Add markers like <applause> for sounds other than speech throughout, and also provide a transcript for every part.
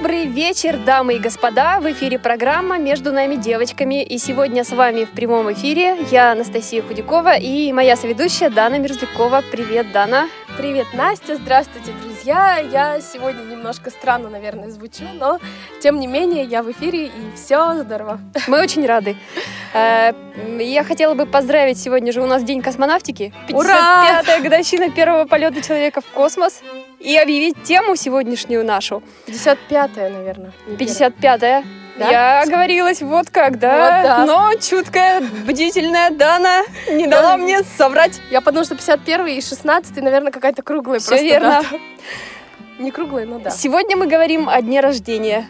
Добрый вечер, дамы и господа! В эфире программа «Между нами девочками». И сегодня с вами в прямом эфире я, Анастасия Худякова, и моя соведущая Дана Мерзлякова. Привет, Дана! Привет, Настя! Здравствуйте, друзья! Я сегодня немножко странно, наверное, звучу, но тем не менее я в эфире, и все здорово. Мы очень рады. Э, я хотела бы поздравить, сегодня же у нас День космонавтики. 55-я годовщина первого полета человека в космос. И объявить тему сегодняшнюю нашу. 55-я, наверное. 55-я. Да? Я оговорилась, вот как, да? Вот, да. Но чуткая, бдительная Дана не дала мне соврать. Я подумала, что 51 и 16 наверное, какая-то круглая Все просто верно. дата. Не круглая, но да. Сегодня мы говорим о дне рождения.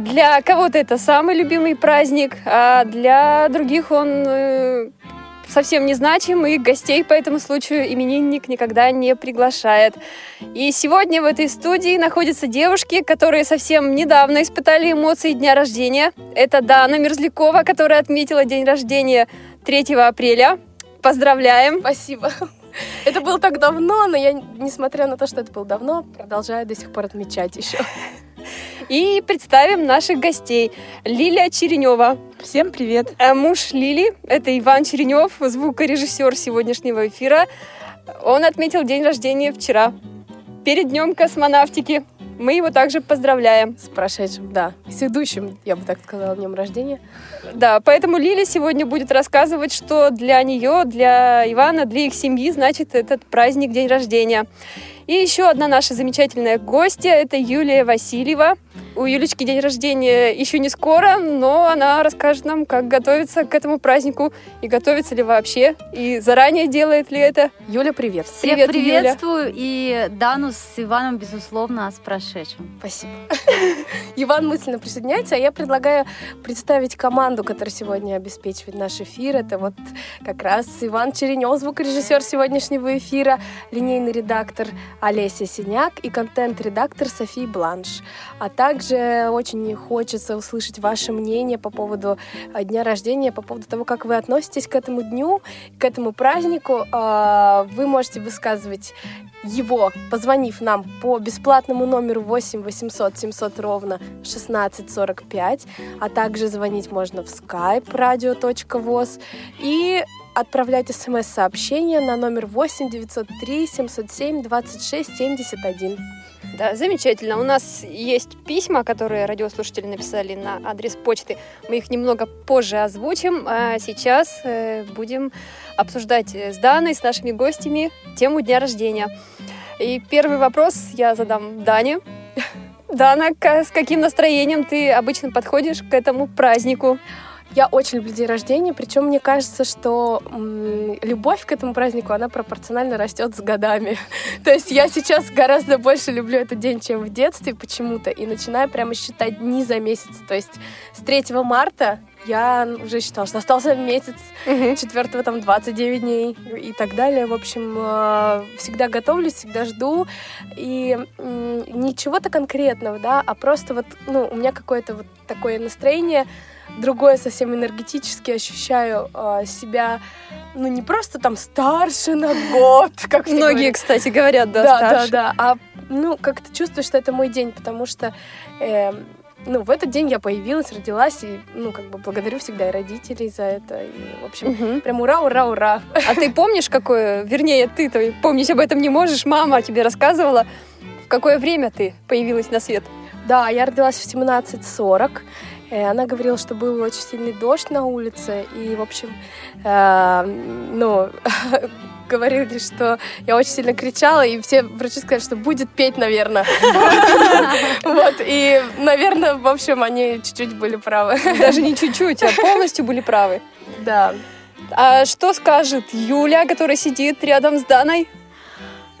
Для кого-то это самый любимый праздник, а для других он э, совсем незначим, и гостей по этому случаю именинник никогда не приглашает. И сегодня в этой студии находятся девушки, которые совсем недавно испытали эмоции дня рождения. Это Дана Мерзлякова, которая отметила день рождения 3 апреля. Поздравляем! Спасибо. <laughs> Это было так давно, но я, несмотря на то, что это было давно, продолжаю до сих пор отмечать еще. <laughs> И представим наших гостей. Лилия Черенева. Всем привет! А муж Лили – это Иван Черенев, звукорежиссер сегодняшнего эфира. Он отметил день рождения вчера, перед Днем космонавтики. Мы его также поздравляем. С прошедшим, да. С идущим, я бы так сказала, днем рождения. Да, поэтому Лили сегодня будет рассказывать, что для нее, для Ивана, для их семьи значит этот праздник, день рождения. И еще одна наша замечательная гостья – это Юлия Васильева. У Юлечки день рождения еще не скоро, но она расскажет нам, как готовиться к этому празднику и готовится ли вообще, и заранее делает ли это. Юля, привет. Всех Привет, Юля. приветствую и Дану с Иваном, безусловно, с прошедшим. Спасибо. <laughs> Иван мысленно присоединяется, а я предлагаю представить команду, которая сегодня обеспечивает наш эфир. Это вот как раз Иван Черенев, звукорежиссер сегодняшнего эфира, линейный редактор Олеся Синяк и контент-редактор София Бланш. А также очень хочется услышать ваше мнение по поводу э, дня рождения, по поводу того, как вы относитесь к этому дню, к этому празднику. А, Вы можете высказывать его, позвонив нам по бесплатному номеру 8 800 700 ровно 1645, а также звонить можно в skype radio.voz и отправлять смс-сообщение на номер 8 903 707 26 71. Да, замечательно. У нас есть письма, которые радиослушатели написали на адрес почты. Мы их немного позже озвучим, а сейчас э, будем обсуждать э, с Даной, с нашими гостями тему дня рождения. И первый вопрос я задам Дане. <laughs> Дана, с каким настроением ты обычно подходишь к этому празднику? Я очень люблю день рождения, причем мне кажется, что м, любовь к этому празднику, она пропорционально растет с годами. <laughs> То есть я сейчас гораздо больше люблю этот день, чем в детстве почему-то, и начинаю прямо считать дни за месяц. То есть с 3 марта я уже считала, что остался месяц, 4 там 29 дней и так далее. В общем, э, всегда готовлюсь, всегда жду. И м, не чего-то конкретного, да, а просто вот, ну, у меня какое-то вот такое настроение, другое совсем энергетически ощущаю э, себя, ну, не просто там старше на год, <laughs> как Многие, говорят. кстати, говорят, да, да, старше. да, да, а ну, как ты чувствуешь, что это мой день, потому что э, ну, в этот день я появилась, родилась, и, ну, как бы благодарю всегда и родителей за это. И, в общем, Мгм. прям ура, ура, ура. А ты помнишь, какое, вернее, ты-то помнить об этом не можешь, мама тебе рассказывала, в какое время ты появилась на свет? Да, я родилась в 17.40. Она говорила, что был очень сильный дождь на улице, и, в общем, э, ну, <laughs> говорили, что я очень сильно кричала, и все врачи сказали, что будет петь, наверное. <laughs> Вот, и, наверное, в общем, они чуть-чуть были правы. Даже не чуть-чуть, а полностью были правы. Да. А что скажет Юля, которая сидит рядом с Даной?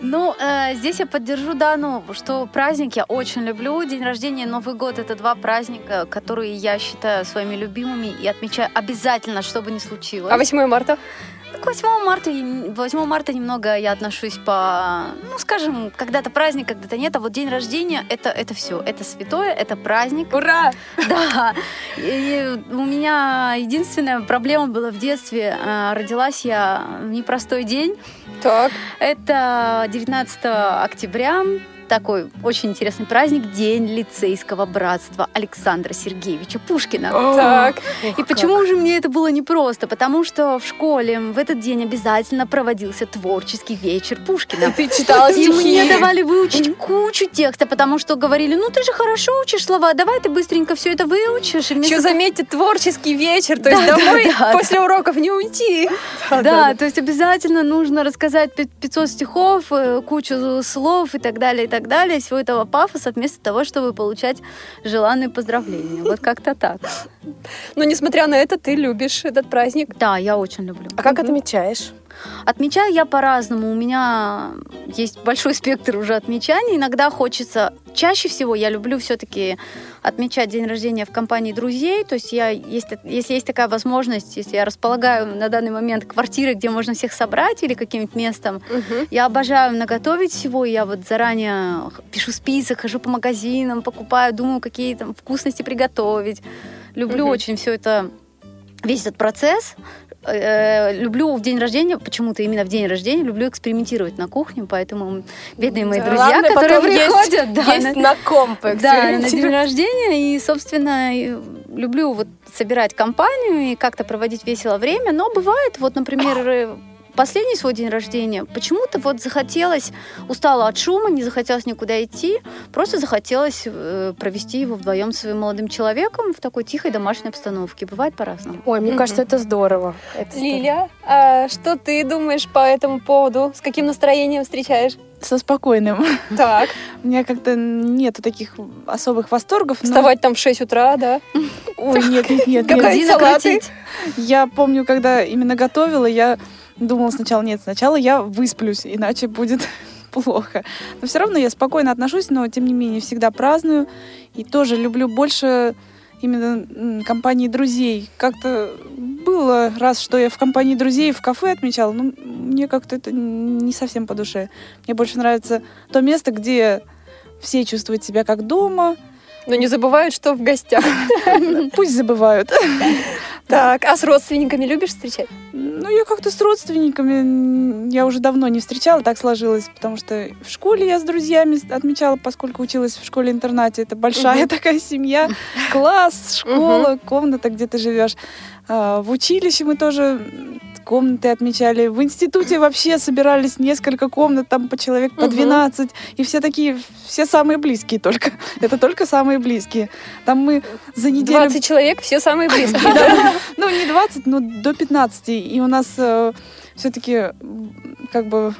Ну, э, здесь я поддержу Дану, что праздник я очень люблю. День рождения и Новый год — это два праздника, которые я считаю своими любимыми и отмечаю обязательно, что бы ни случилось. А 8 марта? К 8 марта, 8 марта немного я отношусь по, ну, скажем, когда-то праздник, когда-то нет, а вот день рождения это, это все, это святое, это праздник. Ура! <laughs> Да. И у меня единственная проблема была в детстве. Э, родилась я в непростой день. Так. Это 19 октября такой очень интересный праздник, День лицейского братства Александра Сергеевича Пушкина. Так. И почему же мне это было непросто? Потому что в школе в этот день обязательно проводился творческий вечер Пушкина. <laughs> Ты читала И мне стихи. давали выучить кучу текста, потому что говорили, ну ты же хорошо учишь слова, давай ты быстренько все это выучишь. Еще заметьте, творческий вечер, то есть Да, да, домой да, после уроков не уйти. Да, то есть обязательно нужно рассказать пи- 500 стихов, э, кучу слов и так далее, и так далее, всего этого пафоса, вместо того, чтобы получать желанные поздравления. Вот как-то так. Но несмотря на это, ты любишь этот праздник. Да, я очень люблю. А как отмечаешь? Отмечаю я по-разному. У меня есть большой спектр уже отмечаний. Иногда хочется... Чаще всего я люблю все-таки отмечать день рождения в компании друзей. То есть я, есть, если есть такая возможность, если я располагаю на данный момент квартирой, где можно всех собрать или каким-нибудь местом, я обожаю наготовить всего. Я вот заранее пишу список, хожу по магазинам, покупаю, думаю, какие там вкусности приготовить. Люблю Мгм. очень все это, весь этот процесс. Э, люблю в день рождения, почему-то именно в день рождения, люблю экспериментировать на кухне, поэтому бедные мои Да. друзья, Главное, которые потом есть- приходят, да, Есть на- на комп да, на день рождения, и, собственно, люблю вот собирать компанию и как-то проводить весело время, но бывает, вот, например, <clears throat> э, последний свой день рождения, почему-то вот захотелось, устала от шума, не захотелось никуда идти, просто захотелось э, провести его вдвоем с своим молодым человеком в такой тихой домашней обстановке. Бывает по-разному. Ой, мне кажется, это здорово. Это здорово. Лиля, а что ты думаешь по этому поводу? С каким настроением встречаешь? Со спокойным. Так, <laughs> У меня как-то нету таких особых восторгов. но- вставать там в 6 утра, да? Ой, нет, нет, нет, Какая нет. Я помню, когда именно готовила, я думала сначала, нет, сначала я высплюсь, иначе будет <laughs> плохо. Но все равно я спокойно отношусь, но тем не менее всегда праздную. И тоже люблю больше именно компании друзей. Как-то было раз, что я в компании друзей в кафе отмечала, но мне как-то это не совсем по душе. Мне больше нравится то место, где все чувствуют себя как дома. Но не забывают, что в гостях. <laughs> Пусть забывают. Так, а с родственниками любишь встречать? Ну, я как-то с родственниками я уже давно не встречала, так сложилось, потому что в школе я с друзьями отмечала, поскольку училась в школе-интернате. Это большая такая семья, класс, школа, комната, где ты живешь. А, В училище мы тоже комнаты отмечали. В институте вообще собирались несколько комнат, там по человек по Мгм. 12. И все такие, все самые близкие только. <laughs> Это только самые близкие. Там мы за неделю... 20 человек, все самые близкие. <laughs> Ну, не 20, но до 15. И у нас все-таки как бы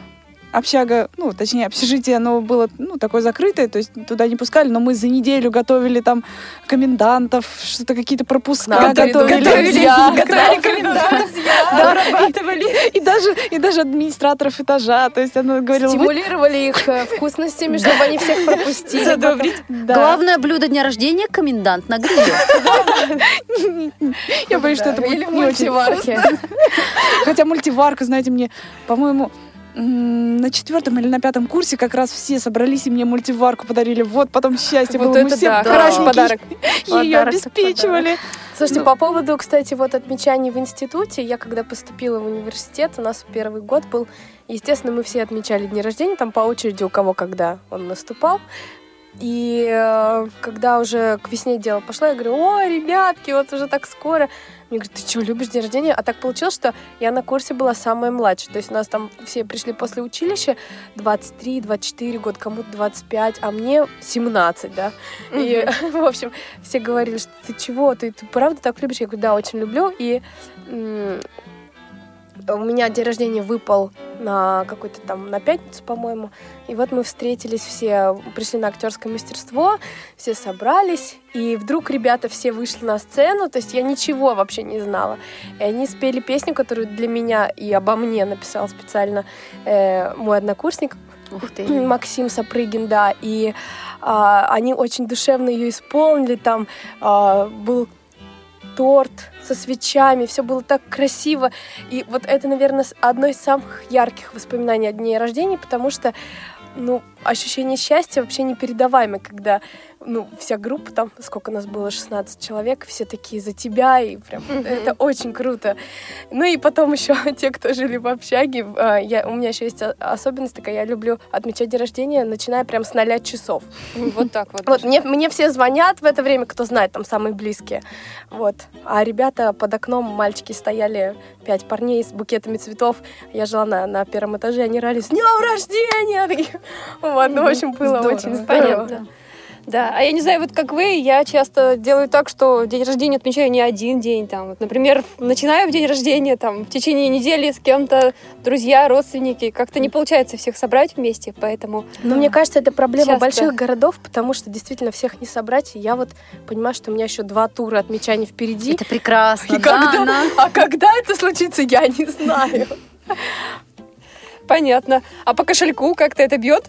общага, ну, точнее, общежитие, оно было, ну, такое закрытое, то есть туда не пускали, но мы за неделю готовили там комендантов, что-то какие-то пропуска готовили. придут друзья. Готовили комендантов, дорабатывали. И даже, и даже администраторов этажа, то есть она говорила, Стимулировали их э, вкусностями, <laughs> чтобы они всех пропустили. Задобрить. Да. Главное блюдо дня рождения – комендант на гриле. <laughs> Я боюсь, что это будет не очень. Хотя мультиварка, знаете, мне, по-моему, на четвертом или на пятом курсе как раз все собрались и мне мультиварку подарили. Вот потом счастье Вот было. Мы это все да, хороший подарок. <laughs> ее обеспечивали. Слушайте, Ну. по поводу, кстати, вот отмечаний в институте, я когда поступила в университет, у нас первый год был, естественно, мы все отмечали дни рождения, там по очереди у кого когда он наступал. И э, когда уже к весне дело пошло, я говорю, ой, ребятки, вот уже так скоро. Мне говорят, ты что, любишь день рождения? А так получилось, что я на курсе была самая младшая. То есть у нас там все пришли после училища 23-24 год, кому-то 25, а мне 17, да. И, <laughs> в общем, все говорили, что ты чего, ты, ты правда так любишь? Я говорю, да, очень люблю. И у меня день рождения выпал на какой-то там, на пятницу, по-моему. И вот мы встретились все, пришли на актерское мастерство, все собрались, и вдруг ребята все вышли на сцену, то есть я ничего вообще не знала. И они спели песню, которую для меня и обо мне написал специально э, мой однокурсник Ух ты. <clears throat> Максим Сапрыгин, да, и а, они очень душевно ее исполнили, там а, был торт со свечами, все было так красиво, и вот это, наверное, одно из самых ярких воспоминаний о дне рождения, потому что ну, ощущение счастья вообще непередаваемое, когда, ну, вся группа, там, сколько нас было, 16 человек, все такие за тебя, и прям это очень круто. Ну и потом <laughs> еще те, кто жили в общаге, а, я, у меня еще есть особенность такая, я люблю отмечать день рождения, начиная прям с 0 часов. Вот так вот. Вот мне, мне все звонят в это время, кто знает, там самые близкие. Вот. А ребята под окном, мальчики стояли, пять парней с букетами цветов. Я жила на, на первом этаже, они рали «С днем рождения!» Вот, ну, в общем, было Здорово. очень здорово. Понятно. Да, а я не знаю, вот как вы, я часто делаю так, что день рождения отмечаю не один день, там, вот, например, начинаю в день рождения, там, в течение недели с кем-то, друзья, родственники, как-то не получается всех собрать вместе, поэтому Но мне кажется, это проблема Часто. больших городов, потому что действительно всех не собрать. И я вот понимаю, что у меня еще два тура отмечаний впереди. Это прекрасно, И да, когда- она- А когда это случится, я не знаю. понятно. А по кошельку как-то это бьет?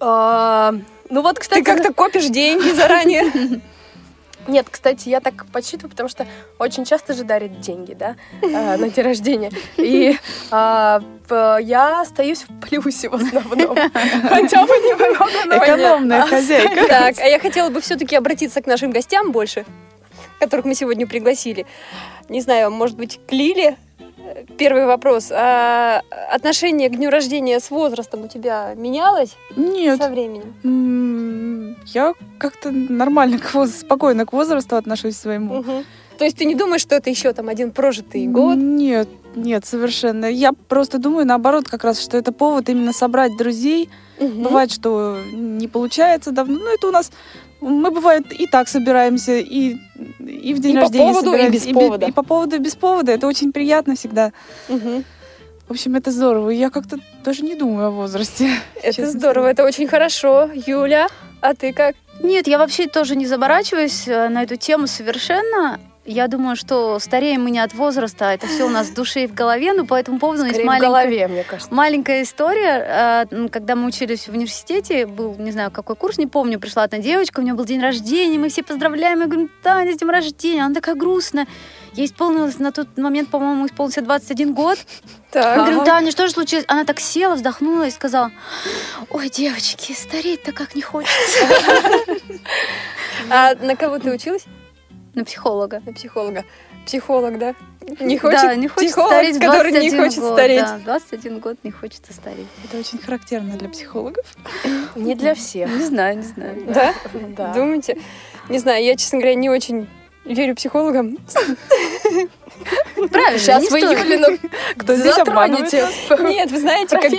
А, Ну вот, кстати, Ты как-то копишь деньги заранее? <laughs> Нет, кстати, я так подсчитываю, потому что очень часто же дарят деньги, да, э, на день рождения. И а, я остаюсь в плюсе в основном. <laughs> Хотя бы немного, но Экономная хозяйка. Так, а я хотела бы все-таки обратиться к нашим гостям больше, которых мы сегодня пригласили. Не знаю, может быть, к Лиле? Первый вопрос. А отношение к дню рождения с возрастом у тебя менялось Нет. со временем? Я как-то нормально, к воз- спокойно к возрасту отношусь своему. Мгм. То есть ты не думаешь, что это еще там один прожитый год? Нет, нет, совершенно. Я просто думаю, наоборот, как раз, что это повод именно собрать друзей. Мгм. Бывает, что не получается давно. Ну, это у нас... Мы, бывает, и так собираемся, и, и в день И по рождения поводу, и собираемся, без бе- повода. И по поводу, и без повода. Это очень приятно всегда. Мгм. В общем, это здорово. И Я как-то даже не думаю о возрасте. <laughs> Это здорово, это очень хорошо. Юля, а ты как? Нет, я вообще тоже не заморачиваюсь э, на эту тему совершенно. Я думаю, что стареем мы не от возраста, это все у нас в душе и в голове, но по этому поводу есть скорее в маленькая, голове, мне кажется. маленькая история. М, Когда мы учились в университете, был, не знаю, какой курс, не помню, пришла одна девочка, у нее был день рождения, мы все поздравляем, я говорю, Таня, с днем рождения, она такая грустная. Ей исполнилось на тот момент, по-моему, исполнился 21 год. Я Так. говорю, Таня, что же случилось? Она так села, вздохнула и сказала, ой, девочки, стареть-то как не хочется. <laughs> А на кого ты училась? На психолога. На психолога. Психолог, да? Не хочет? да, не хочет Психолог, стареть в который не 21 хочет год, стареть. Да, 21 год не хочется стареть. Это очень характерно для психологов. Не для всех. Не знаю, не знаю. Да? Да. Думаете? Не знаю, я, честно говоря, не очень верю психологам. Правильно, Сейчас вы. Юлину Кто здесь затронете Нет, вы знаете, как...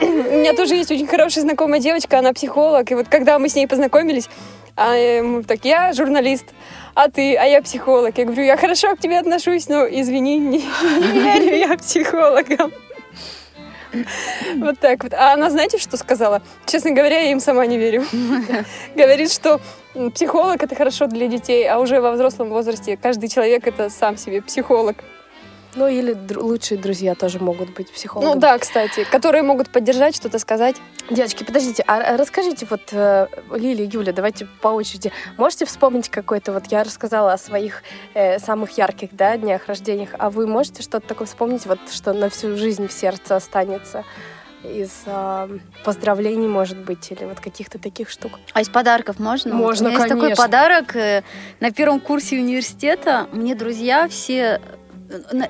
у меня тоже есть очень хорошая знакомая девочка, она психолог, и вот когда мы с ней познакомились, а, э, мы так, я журналист, а ты, а я психолог. Я говорю, я хорошо к тебе отношусь, но извини, не, не верю я психологам. Вот так вот. А она, знаете, что сказала? Честно говоря, я им сама не верю. <laughs> Говорит, что психолог это хорошо для детей, а уже во взрослом возрасте каждый человек это сам себе психолог. Ну, или дру- лучшие друзья тоже могут быть психологами. Ну да, кстати, которые могут поддержать, что-то сказать. Девочки, подождите, а а расскажите, вот э, Лилия, Юля, давайте по очереди. Можете вспомнить какой-то, вот я рассказала о своих э, самых ярких, да, днях рождениях, а вы можете что-то такое вспомнить, вот что на всю жизнь в сердце останется из а, поздравлений, может быть, или вот каких-то таких штук? А из подарков можно? Можно, у меня есть такой конечно. подарок. э, На первом курсе университета мне друзья все...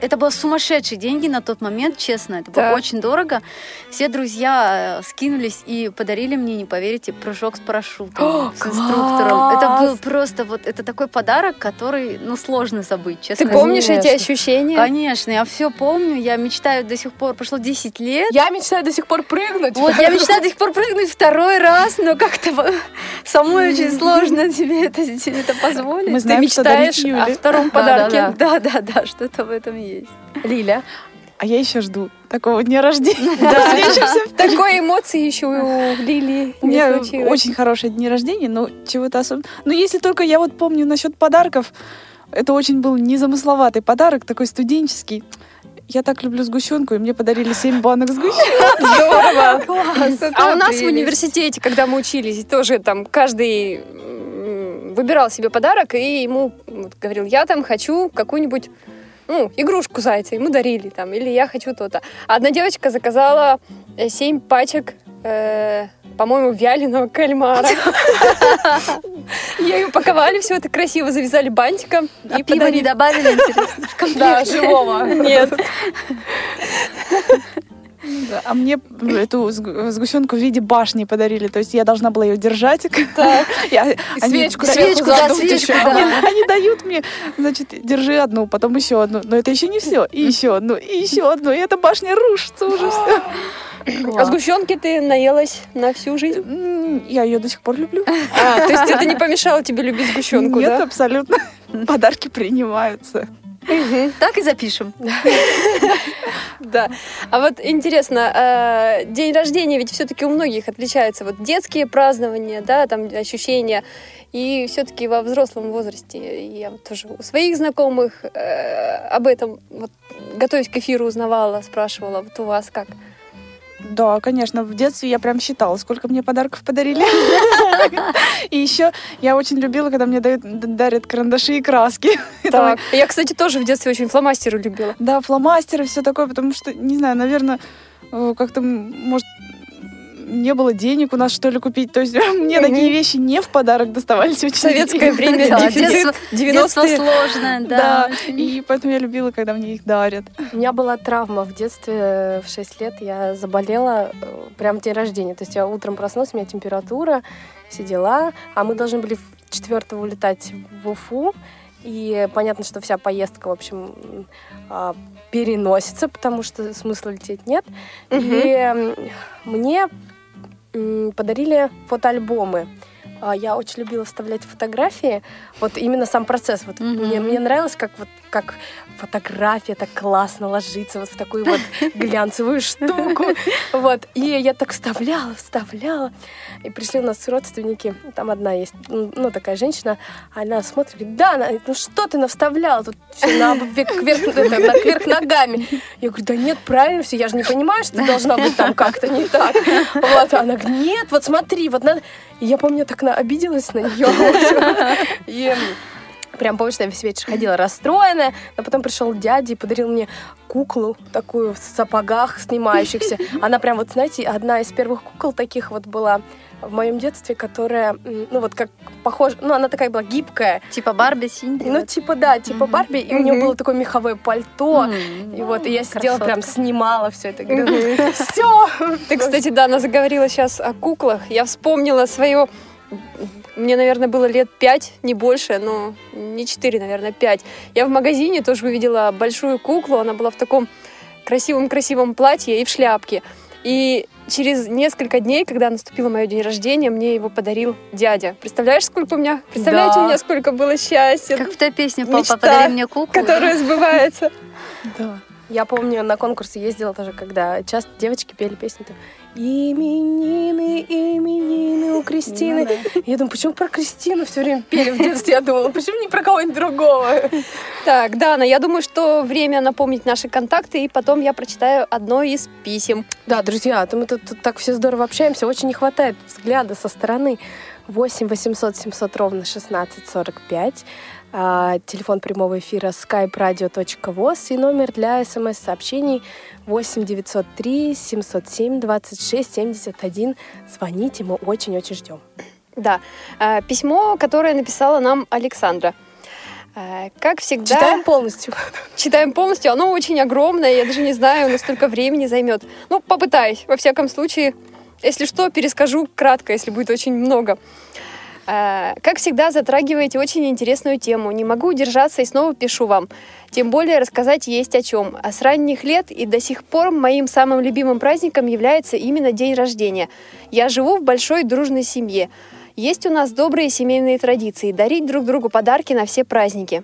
Это было сумасшедшие деньги на тот момент, честно. Это было Так. очень дорого. Все друзья э, скинулись и подарили мне, не поверите, прыжок с парашютом, с класс! инструктором. Это был просто вот... Это такой подарок, который, ну, сложно забыть, честно. Ты помнишь эти Конечно. ощущения? Конечно, я все помню. Я мечтаю до сих пор. Прошло 10 лет. Я мечтаю до сих пор прыгнуть. Вот, я мечтаю до сих пор прыгнуть второй раз, но как-то самой очень сложно тебе это, тебе <laughs> это позволить. Мы знаем, что дарить мечтаешь о Юле. втором Да, подарке. Да, да, да, да, что-то этом есть. Лиля. а я еще жду такого дня рождения. <laughs> Такой эмоции еще у Лили У не меня случилось. очень хорошие дни рождения, но чего-то особенного. Ну, если только я вот помню насчет подарков, это очень был незамысловатый подарок, такой студенческий. Я так люблю сгущенку, и мне подарили 7 банок сгущенки. <laughs> Здорово. <laughs> Класс. А у нас в университете, когда мы учились, тоже там каждый выбирал себе подарок и ему говорил, я там хочу какую-нибудь ну, игрушку зайца, ему дарили там, или я хочу то-то. Одна девочка заказала э, семь пачек, э, по-моему, вяленого кальмара. Ее упаковали, все это красиво завязали бантиком А и пиво не добавили, интересно? Да, живого. Нет. Да, А мне эту сгу- сгущенку в виде башни подарили. То есть я должна была ее держать. <laughs> Я- свечку да, сверху Свечку, да, свечку, да. Они, они дают мне, значит, держи одну, потом еще одну. Но это еще не все. И еще одну, и еще одну. И эта башня рушится уже все. А сгущенки ты наелась на всю жизнь? Я ее до сих пор люблю. А, то есть это не помешало тебе любить сгущенку, Нет, да? абсолютно. Подарки принимаются. Так и запишем. Да. А вот интересно, э, день рождения ведь все-таки у многих отличается. Вот детские празднования, да, там ощущения. И все-таки во взрослом возрасте я вот тоже у своих знакомых э, об этом, вот, готовясь к эфиру, узнавала, спрашивала. Вот у вас как? Да, конечно, в детстве я прям считала, сколько мне подарков подарили. И еще я очень любила, когда мне дают, дарят карандаши и краски. <laughs> Так. Я, кстати, тоже в детстве очень фломастеры любила. Да, фломастеры, все такое, потому что, не знаю, наверное, э, как-то, может, не было денег у нас, что ли, купить. То есть <laughs> мне такие вещи не в подарок доставались очень. В советское время Да, дефицит детство- Детство 90-е. сложное, да. И поэтому я любила, когда мне их дарят. У меня была травма в детстве, в 6 лет я заболела э, прям в день рождения. То есть я утром проснулась, у меня температура, все дела, а мы должны были в четвертого улетать в Уфу. И понятно, что вся поездка, в общем, а, переносится, потому что смысла лететь нет. И м, мне подарили фотоальбомы. А, Я очень любила вставлять фотографии. Вот именно сам процесс. Вот Мгм. мне, мне нравилось, как вот как фотография так классно ложится вот в такую вот <laughs> глянцевую штуку. Вот. И я так вставляла, вставляла. И пришли у нас родственники. Там одна есть, ну, такая женщина. Она смотрит, говорит, да, она, ну что ты навставляла? Тут все на вверх, вверх, это, на- кверх ногами. Я говорю, да нет, правильно все. Я же не понимаю, что должна быть там как-то не так. Вот. Она говорит, нет, вот смотри, вот надо... И я помню, так на- обиделась <laughs> на нее. И Прям помню, что я весь вечер ходила расстроенная, но потом пришел дядя и подарил мне куклу такую в сапогах снимающихся. <laughs> Она прям вот, знаете, одна из первых кукол таких вот была в моем детстве, которая, ну вот как похожа, ну она такая была гибкая. Типа Барби, Синди. Ну типа да, типа Мгм. Барби, и у нее было такое меховое пальто. М, И вот, и я сидела, прям красотка. снимала все это. Говорю, все! Ты, кстати, да, она заговорила сейчас о куклах. Я вспомнила свое... Мне, наверное, было лет пять, не больше, но не четыре, наверное, пять. Я в магазине тоже увидела большую куклу. Она была в таком красивом-красивом платье и в шляпке. И через несколько дней, когда наступило мое день рождения, мне его подарил дядя. Представляешь, сколько у меня? Представляете, Да. у меня сколько было счастья, Как в той песне «Папа, Мечта, подари мне куклу». которое сбывается. Да. Я помню, на конкурсы ездила тоже, когда часто девочки пели песни там «Именины, именины у Кристины». Я думаю, почему про Кристину все время пели в детстве? Я думала, почему не про кого-нибудь другого? Так, Дана, я думаю, что время напомнить наши контакты, и потом я прочитаю одно из писем. Да, друзья, а то мы тут, тут так все здорово общаемся, очень не хватает взгляда со стороны. 8 800 700 ровно 16 45. А, телефон прямого эфира skype-radio.voz и номер для смс-сообщений 8 903 707 26 71. Звоните, мы очень-очень ждем. Да, э, письмо, которое написала нам Александра. Э, Как всегда, Читаем полностью. читаем полностью. Оно очень огромное, я даже не знаю, насколько времени займет. Ну, попытаюсь. Во всяком случае, если что, перескажу кратко, если будет очень много. Э, Как всегда, затрагиваете очень интересную тему. Не могу удержаться и снова пишу вам. Тем более рассказать есть о чем. А с ранних лет и до сих пор моим самым любимым праздником является именно день рождения. Я живу в большой дружной семье. Есть у нас добрые семейные традиции – дарить друг другу подарки на все праздники.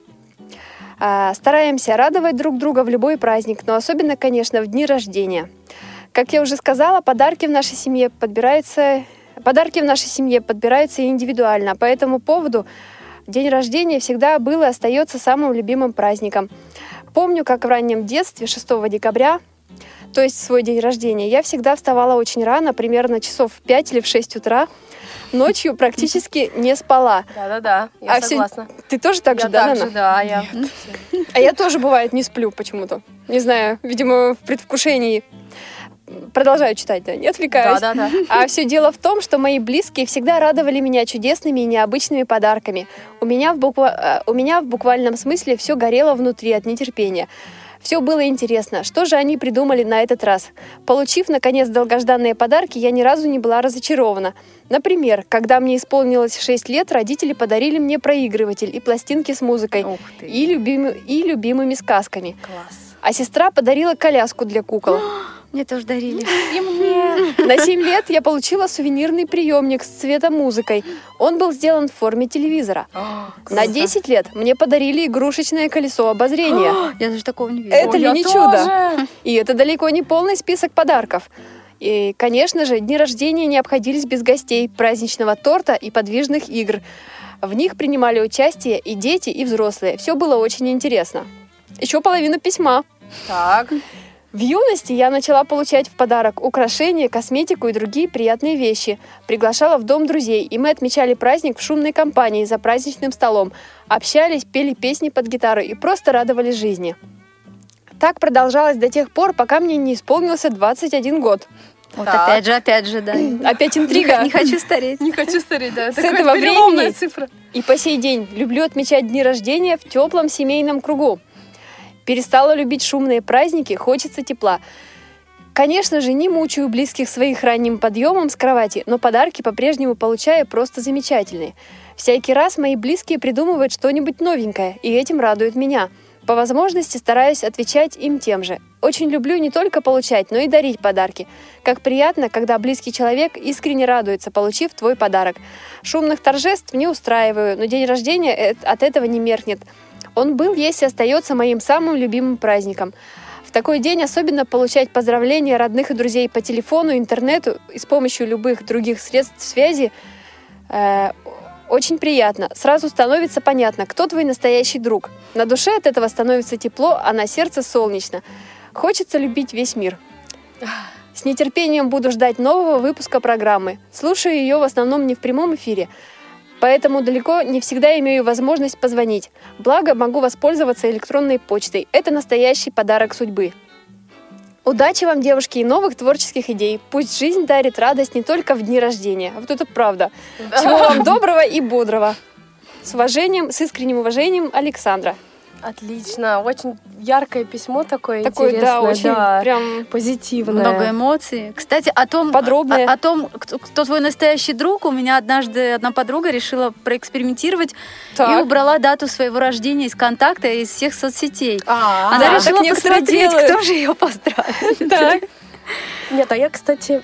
А, Стараемся радовать друг друга в любой праздник, но особенно, конечно, в дни рождения. Как я уже сказала, подарки в нашей семье подбираются, подарки в нашей семье подбираются индивидуально. По этому поводу день рождения всегда был и остается самым любимым праздником. Помню, как в раннем детстве, 6 декабря, то есть в свой день рождения, я всегда вставала очень рано, примерно часов в 5 или в 6 утра. Ночью практически не спала. Да-да-да, я А согласна. Ты тоже так я же, да, так Нана? же, да, я... А я тоже, бывает, не сплю почему-то. Не знаю, видимо, в предвкушении. Продолжаю читать, да, не отвлекаюсь. Да-да-да. А все дело в том, что мои близкие всегда радовали меня чудесными и необычными подарками. У меня в, буква- э, у меня в буквальном смысле все горело внутри от нетерпения. Все было интересно, что же они придумали на этот раз. Получив, наконец, долгожданные подарки, я ни разу не была разочарована. Например, когда мне исполнилось 6 лет, родители подарили мне проигрыватель и пластинки с музыкой и, любими- и любимыми сказками. Класс. А сестра подарила коляску для кукол. <gasps> Мне тоже дарили. И мне. На 7 лет я получила сувенирный приемник с цветомузыкой. Он был сделан в форме телевизора. На 10 лет мне подарили игрушечное колесо обозрения. Я даже такого не видела. Это Ой, ли не тоже. чудо? И это далеко не полный список подарков. И, конечно же, дни рождения не обходились без гостей, праздничного торта и подвижных игр. В них принимали участие и дети, и взрослые. Все было очень интересно. Еще половина письма. Так. В юности я начала получать в подарок украшения, косметику и другие приятные вещи. Приглашала в дом друзей, и мы отмечали праздник в шумной компании за праздничным столом. Общались, пели песни под гитару и просто радовались жизни. Так продолжалось до тех пор, пока мне не исполнился 21 год. Вот Так. опять же, опять же, да. <clears throat> Опять Не, интрига. х- не хочу стареть. Не хочу стареть, да. С этого времени цифра. И по сей день люблю отмечать дни рождения в теплом семейном кругу. Перестала любить шумные праздники, хочется тепла. Конечно же, не мучаю близких своих ранним подъемом с кровати, но подарки по-прежнему получаю просто замечательные. Всякий раз мои близкие придумывают что-нибудь новенькое, и этим радуют меня. По возможности стараюсь отвечать им тем же. Очень люблю не только получать, но и дарить подарки. Как приятно, когда близкий человек искренне радуется, получив твой подарок. Шумных торжеств не устраиваю, но день рождения от этого не меркнет. Он был, есть и остается моим самым любимым праздником. В такой день особенно получать поздравления родных и друзей по телефону, интернету и с помощью любых других средств связи э, очень приятно. Сразу становится понятно, кто твой настоящий друг. На душе от этого становится тепло, а на сердце солнечно. Хочется любить весь мир. С нетерпением буду ждать нового выпуска программы. Слушаю ее в основном не в прямом эфире, поэтому далеко не всегда имею возможность позвонить. Благо, могу воспользоваться электронной почтой. Это настоящий подарок судьбы. Удачи вам, девушки, и новых творческих идей. Пусть жизнь дарит радость не только в дни рождения. Вот это правда. Всего вам доброго и бодрого. С уважением, с искренним уважением, Александра. Отлично. Очень яркое письмо такое Такое, да, интересное. очень да, прям позитивное. Много эмоций. Кстати, о том, Подробное. О, о том, кто, кто твой настоящий друг, у меня однажды одна подруга решила проэкспериментировать и Так. убрала дату своего рождения из контакта и из всех соцсетей. А, Она да, решила посмотреть, кто же ее поздравит. Так. <laughs> Нет, а я, кстати,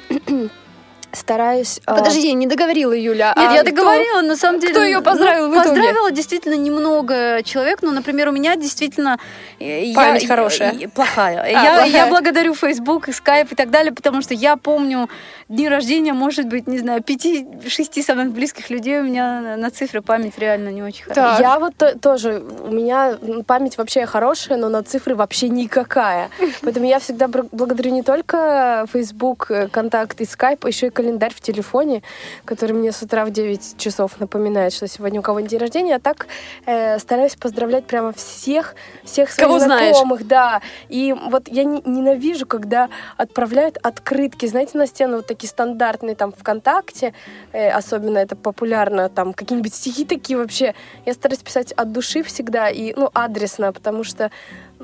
стараюсь... а, Подожди, не договорила Юля. Нет, а я кто- договорила, на самом деле. кто её поздравил в итоге? Поздравила действительно немного человек. Ну, например, у меня действительно... э, я- Память я- хорошая. я- Плохая. я, плохая. я благодарю Facebook, и Skype и так далее, потому что я помню дни рождения, может быть, не знаю, пяти-шести самых близких людей. У меня на, цифры память реально не очень хорошая. Я вот то- тоже, у меня память вообще хорошая, но на цифры вообще никакая. Поэтому я всегда благодарю не только Facebook, э, контакт и Skype, а еще и календарь в телефоне, который мне с утра в 9 часов напоминает, что сегодня у кого-нибудь день рождения. А так э, стараюсь поздравлять прямо всех, всех своих Кого знаешь. знакомых, да. И вот я не- ненавижу, когда отправляют открытки, знаете, на стену вот такие стандартные там ВКонтакте, э, особенно это популярно, там какие-нибудь стихи такие вообще. Я стараюсь писать от души всегда и, ну, адресно, потому что,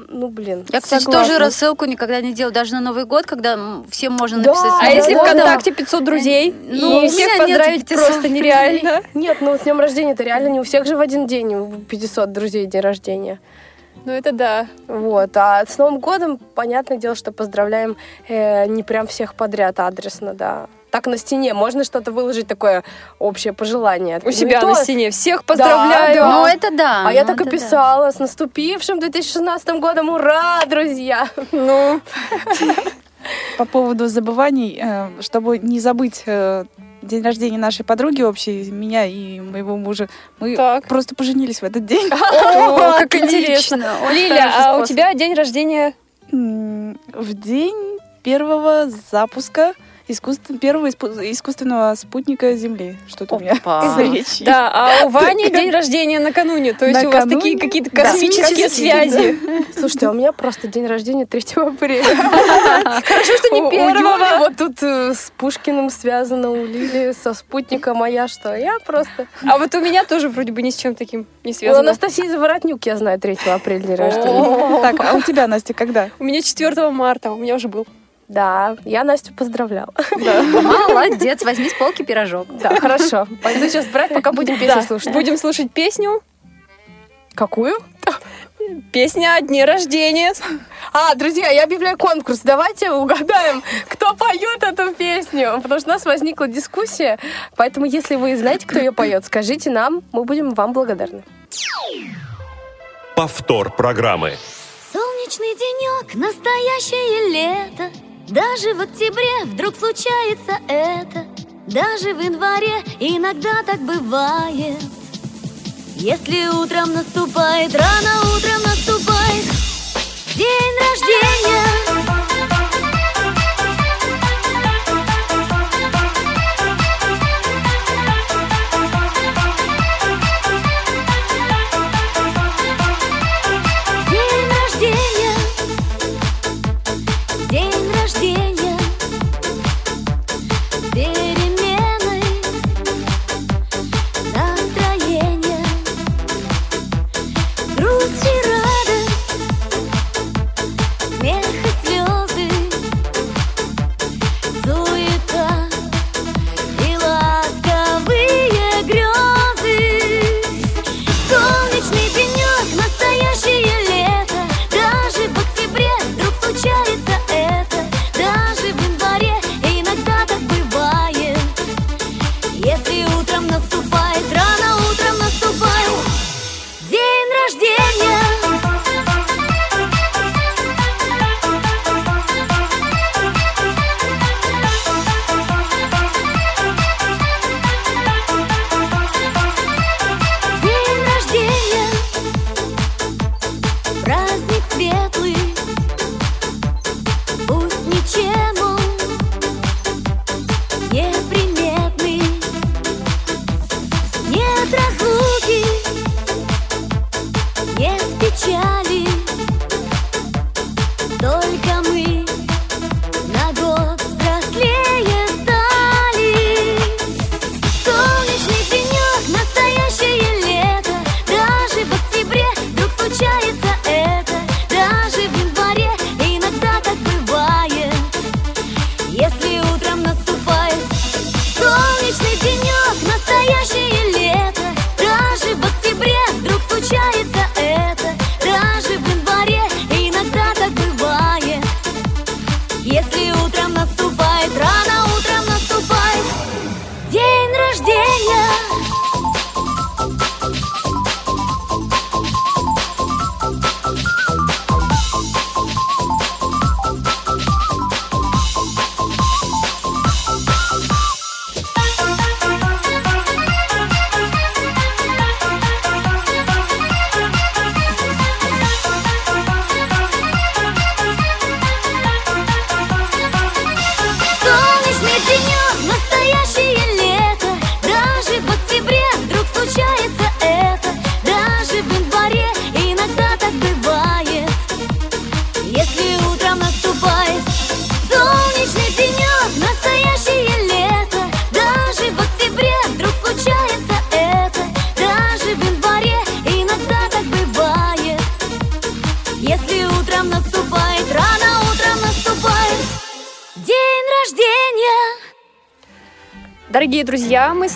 ну, блин. Я, кстати, согласна. тоже рассылку никогда не делаю, даже на Новый год, когда всем можно Да, написать. А если да. ВКонтакте 500 друзей, Ну, и у всех поздравить 500 просто нереально. <laughs> Нет, ну с днем рождения это реально не у всех же в один день у 500 друзей день рождения. Ну это да. Вот. А с Новым годом, понятное дело, что поздравляем э, не прям всех подряд адресно, да. Так на стене можно что-то выложить такое общее пожелание. У Ну, себя на стене. Всех поздравляю. да. Ну, это да. А я ну, так и да. писала. С наступившим 2016 годом. Ура, друзья! Ну, По поводу забываний, э, чтобы не забыть э, день рождения нашей подруги общей, меня и моего мужа, мы так. просто поженились в этот день. О, <laughs> как интересно. Лиля, а у тебя день рождения В день первого запуска искусств- первого испу- искусственного спутника Земли. Что-то у меня речью. Да, а у Вани день рождения накануне. То есть у вас такие какие-то космические связи. Слушайте, а у меня просто день рождения 3 апреля. <laughs> Хорошо, что не У- у первого. Вот тут э, с Пушкиным связано, у Лили со спутником, моя что? Я просто... А вот у меня тоже вроде бы ни с чем таким не У связано. Анастасии Заворотнюк, я знаю, 3 апреля день рождения. Так, а у тебя, Настя, когда? У меня 4 марта, у меня уже был. Да, я Настю поздравляла. Молодец, возьми с полки пирожок. Да, хорошо. Пойду сейчас брать, пока будем песню Да, слушать. Будем слушать песню. Какую? Песня о дне рождения. А, друзья, я объявляю конкурс. Давайте угадаем, кто поет эту песню. Потому что у нас возникла дискуссия. Поэтому, если вы знаете, кто ее поет, скажите нам, мы будем вам благодарны. Повтор программы. Солнечный денек, настоящее лето Даже в октябре вдруг случается это. Даже в январе иногда так бывает. Если утром наступает, рано утром наступает День рождения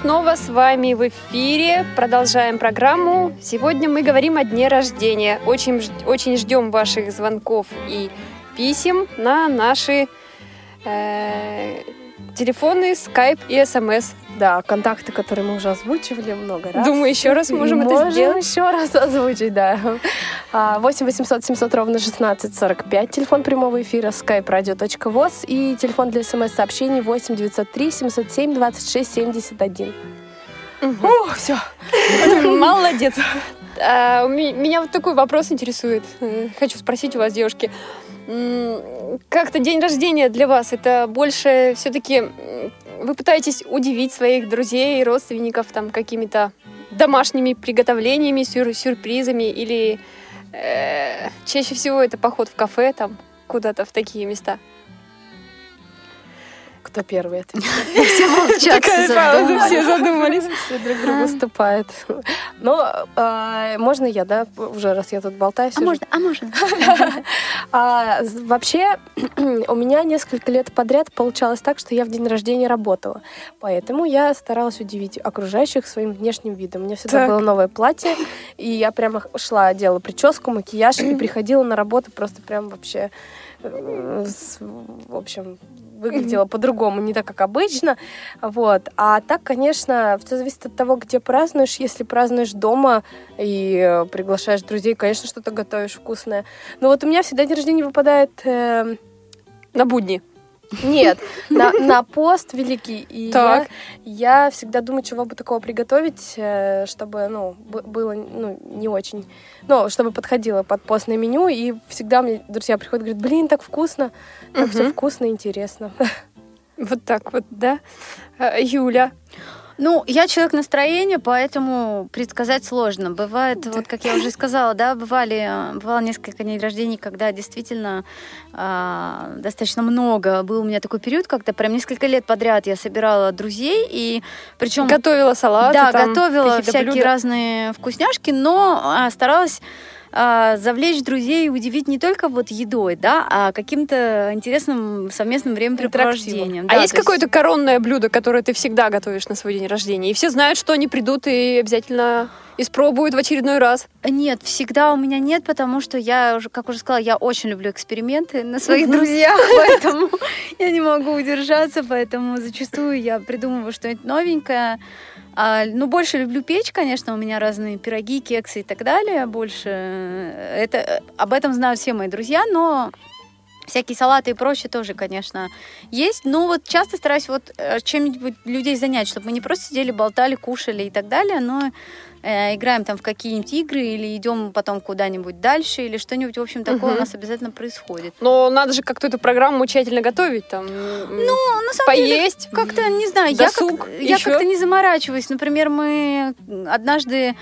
снова с вами в эфире. Продолжаем программу. Сегодня мы говорим о дне рождения. Очень, очень ждем ваших звонков и писем на наши э, телефоны, скайп и смс. Да, контакты, которые мы уже озвучивали много раз. Думаю, еще раз можем это Можем сделать. еще раз озвучить, да. А, 8 800 700 ровно 16 45, телефон прямого эфира skype-radio.voz и телефон для смс-сообщений 8 903 707 26 71. О, все. <laughs> Молодец. <laughs> А, Меня вот такой вопрос интересует. Хочу спросить у вас, девушки. Как-то день рождения для вас это больше все-таки вы пытаетесь удивить своих друзей и родственников там какими-то домашними приготовлениями, сюр- сюрпризами или чаще всего это поход в кафе там куда-то в такие места? Кто первый ответит? <laughs> Все молчат. Такая пауза, все задумались. Все друг другу уступают. Но а, можно я, да, уже раз я тут болтаю? А можно? А можно? <laughs> А, вообще, <clears throat> у меня несколько лет подряд получалось так, что я в день рождения работала. Поэтому я старалась удивить окружающих своим внешним видом. У меня всегда было новое платье, и я прямо шла, делала прическу, макияж, и <clears throat> приходила на работу просто прям вообще... э, В общем, выглядела по-другому, не так, как обычно. Вот. А так, конечно, все зависит от того, где празднуешь. Если празднуешь дома и приглашаешь друзей, конечно, что-то готовишь вкусное. Но вот у меня всегда день рождения выпадает... э, На будни. Нет, на, на пост великий. И Так. я, я всегда думаю, чего бы такого приготовить, э, чтобы, ну, было, ну, не очень... Ну, чтобы подходило под постное меню. И всегда мне друзья приходят и говорят, блин, так вкусно. Так все Мгм. вкусно и интересно. Вот так вот, да? Э, Юля, Ну, я человек настроения, поэтому предсказать сложно. Бывает, вот как я уже сказала, да, бывали, э, бывало несколько дней рождений, когда действительно а, достаточно много. Был у меня такой период, когда прям несколько лет подряд я собирала друзей, и причем готовила салаты, да, там, готовила всякие блюда. разные вкусняшки, но а, старалась а, завлечь друзей и удивить не только вот едой, да, а каким-то интересным совместным времяпрепровождением. А Да, есть то есть- какое-то коронное блюдо, которое ты всегда готовишь на свой день рождения? И все знают, что они придут и обязательно испробуют в очередной раз. Нет, всегда у меня нет, потому что я уже, как уже сказала, я очень люблю эксперименты на своих друзьях, <laughs> поэтому я не могу удержаться, поэтому зачастую я придумываю что-нибудь новенькое. А, ну, больше люблю печь, конечно, у меня разные пироги, кексы и так далее. Больше э, это об этом знают все мои друзья, но всякие салаты и прочее тоже, конечно, есть. Но вот часто стараюсь вот э, чем-нибудь людей занять, чтобы мы не просто сидели, болтали, кушали и так далее, но э, играем там в какие-нибудь игры или идем потом куда-нибудь дальше или что-нибудь, в общем, такое Мгм. у нас обязательно происходит. Но надо же как-то эту программу тщательно готовить, там, ну, на самом деле, поесть. как-то, не знаю, я, Досуг как, я как-то не заморачиваюсь. Например, мы однажды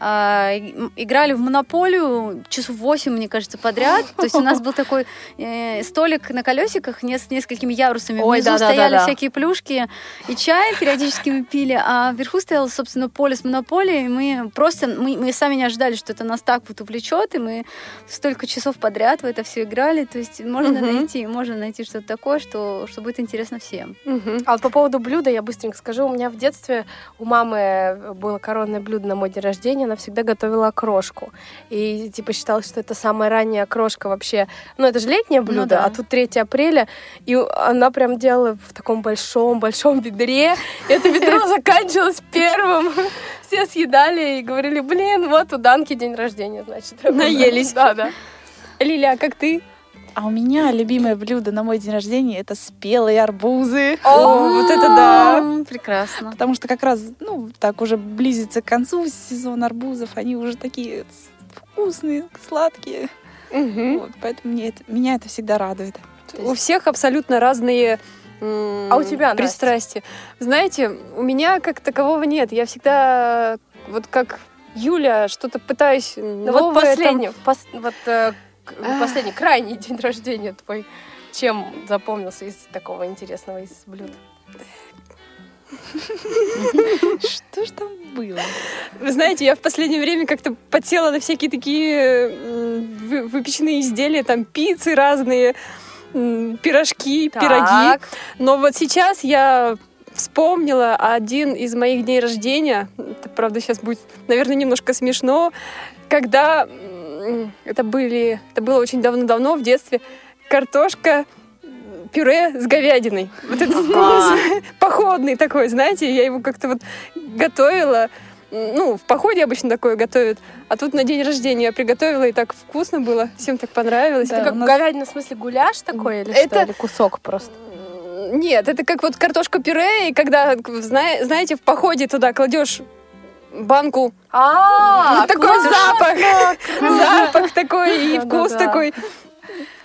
и- играли в монополию часов 8, мне кажется, подряд. То есть у нас был такой э, столик на колесиках не- с несколькими ярусами. Ой, Внизу да-да-да-да. стояли всякие плюшки и чай периодически мы пили, а вверху стояло, собственно, поле с монополией. И мы просто, мы, мы сами не ожидали, что это нас так вот увлечет, и мы столько часов подряд в это все играли. То есть можно Мгм. найти, можно найти что-то такое, что, что будет интересно всем. Мгм. А вот по поводу блюда я быстренько скажу. У меня в детстве у мамы было коронное блюдо на мой день рождения. Она всегда готовила окрошку. И типа считалось, что это самая ранняя окрошка вообще. Ну, это же летнее Ну блюдо, да. а тут 3 апреля. И она прям делала в таком большом-большом ведре. И это ведро <laughs> заканчивалось первым. Все съедали и говорили, блин, вот у Данки день рождения, значит. Наелись. Да, да. Лиля, а как ты? А у меня любимое блюдо на мой день рождения это спелые арбузы. О, вот это да. Прекрасно. Потому что как раз, ну, так уже близится к концу сезон арбузов, они уже такие вкусные, сладкие. Вот, поэтому мне это, меня это всегда радует. У всех абсолютно разные А у тебя, Настя? пристрастия. Знаете, у меня как такового нет. Я всегда вот как Юля что-то пытаюсь Ну вот новое там- последний, пос- вот э, последний, крайний день рождения твой, чем запомнился из такого интересного из блюд? Что ж там было? Вы знаете, я в последнее время как-то подсела на всякие такие м, вы- выпеченные изделия, там пиццы разные, пирожки, пироги. Но вот сейчас я вспомнила один из моих дней рождения. Это, правда, сейчас будет, наверное, немножко смешно. Когда это были, это было очень давно-давно в детстве. Картошка пюре с говядиной. Вот этот вкус <laughs> походный такой, знаете, я его как-то вот готовила. Ну, в походе обычно такое готовят. А тут на день рождения я приготовила, и так вкусно было. Всем так понравилось. Это как нас- говядина, в смысле гуляш такой или Это- что? Или кусок просто? Нет, это как вот картошка пюре, и когда, зна- знаете, в походе туда кладешь банку, А, такой запах, запах такой и вкус такой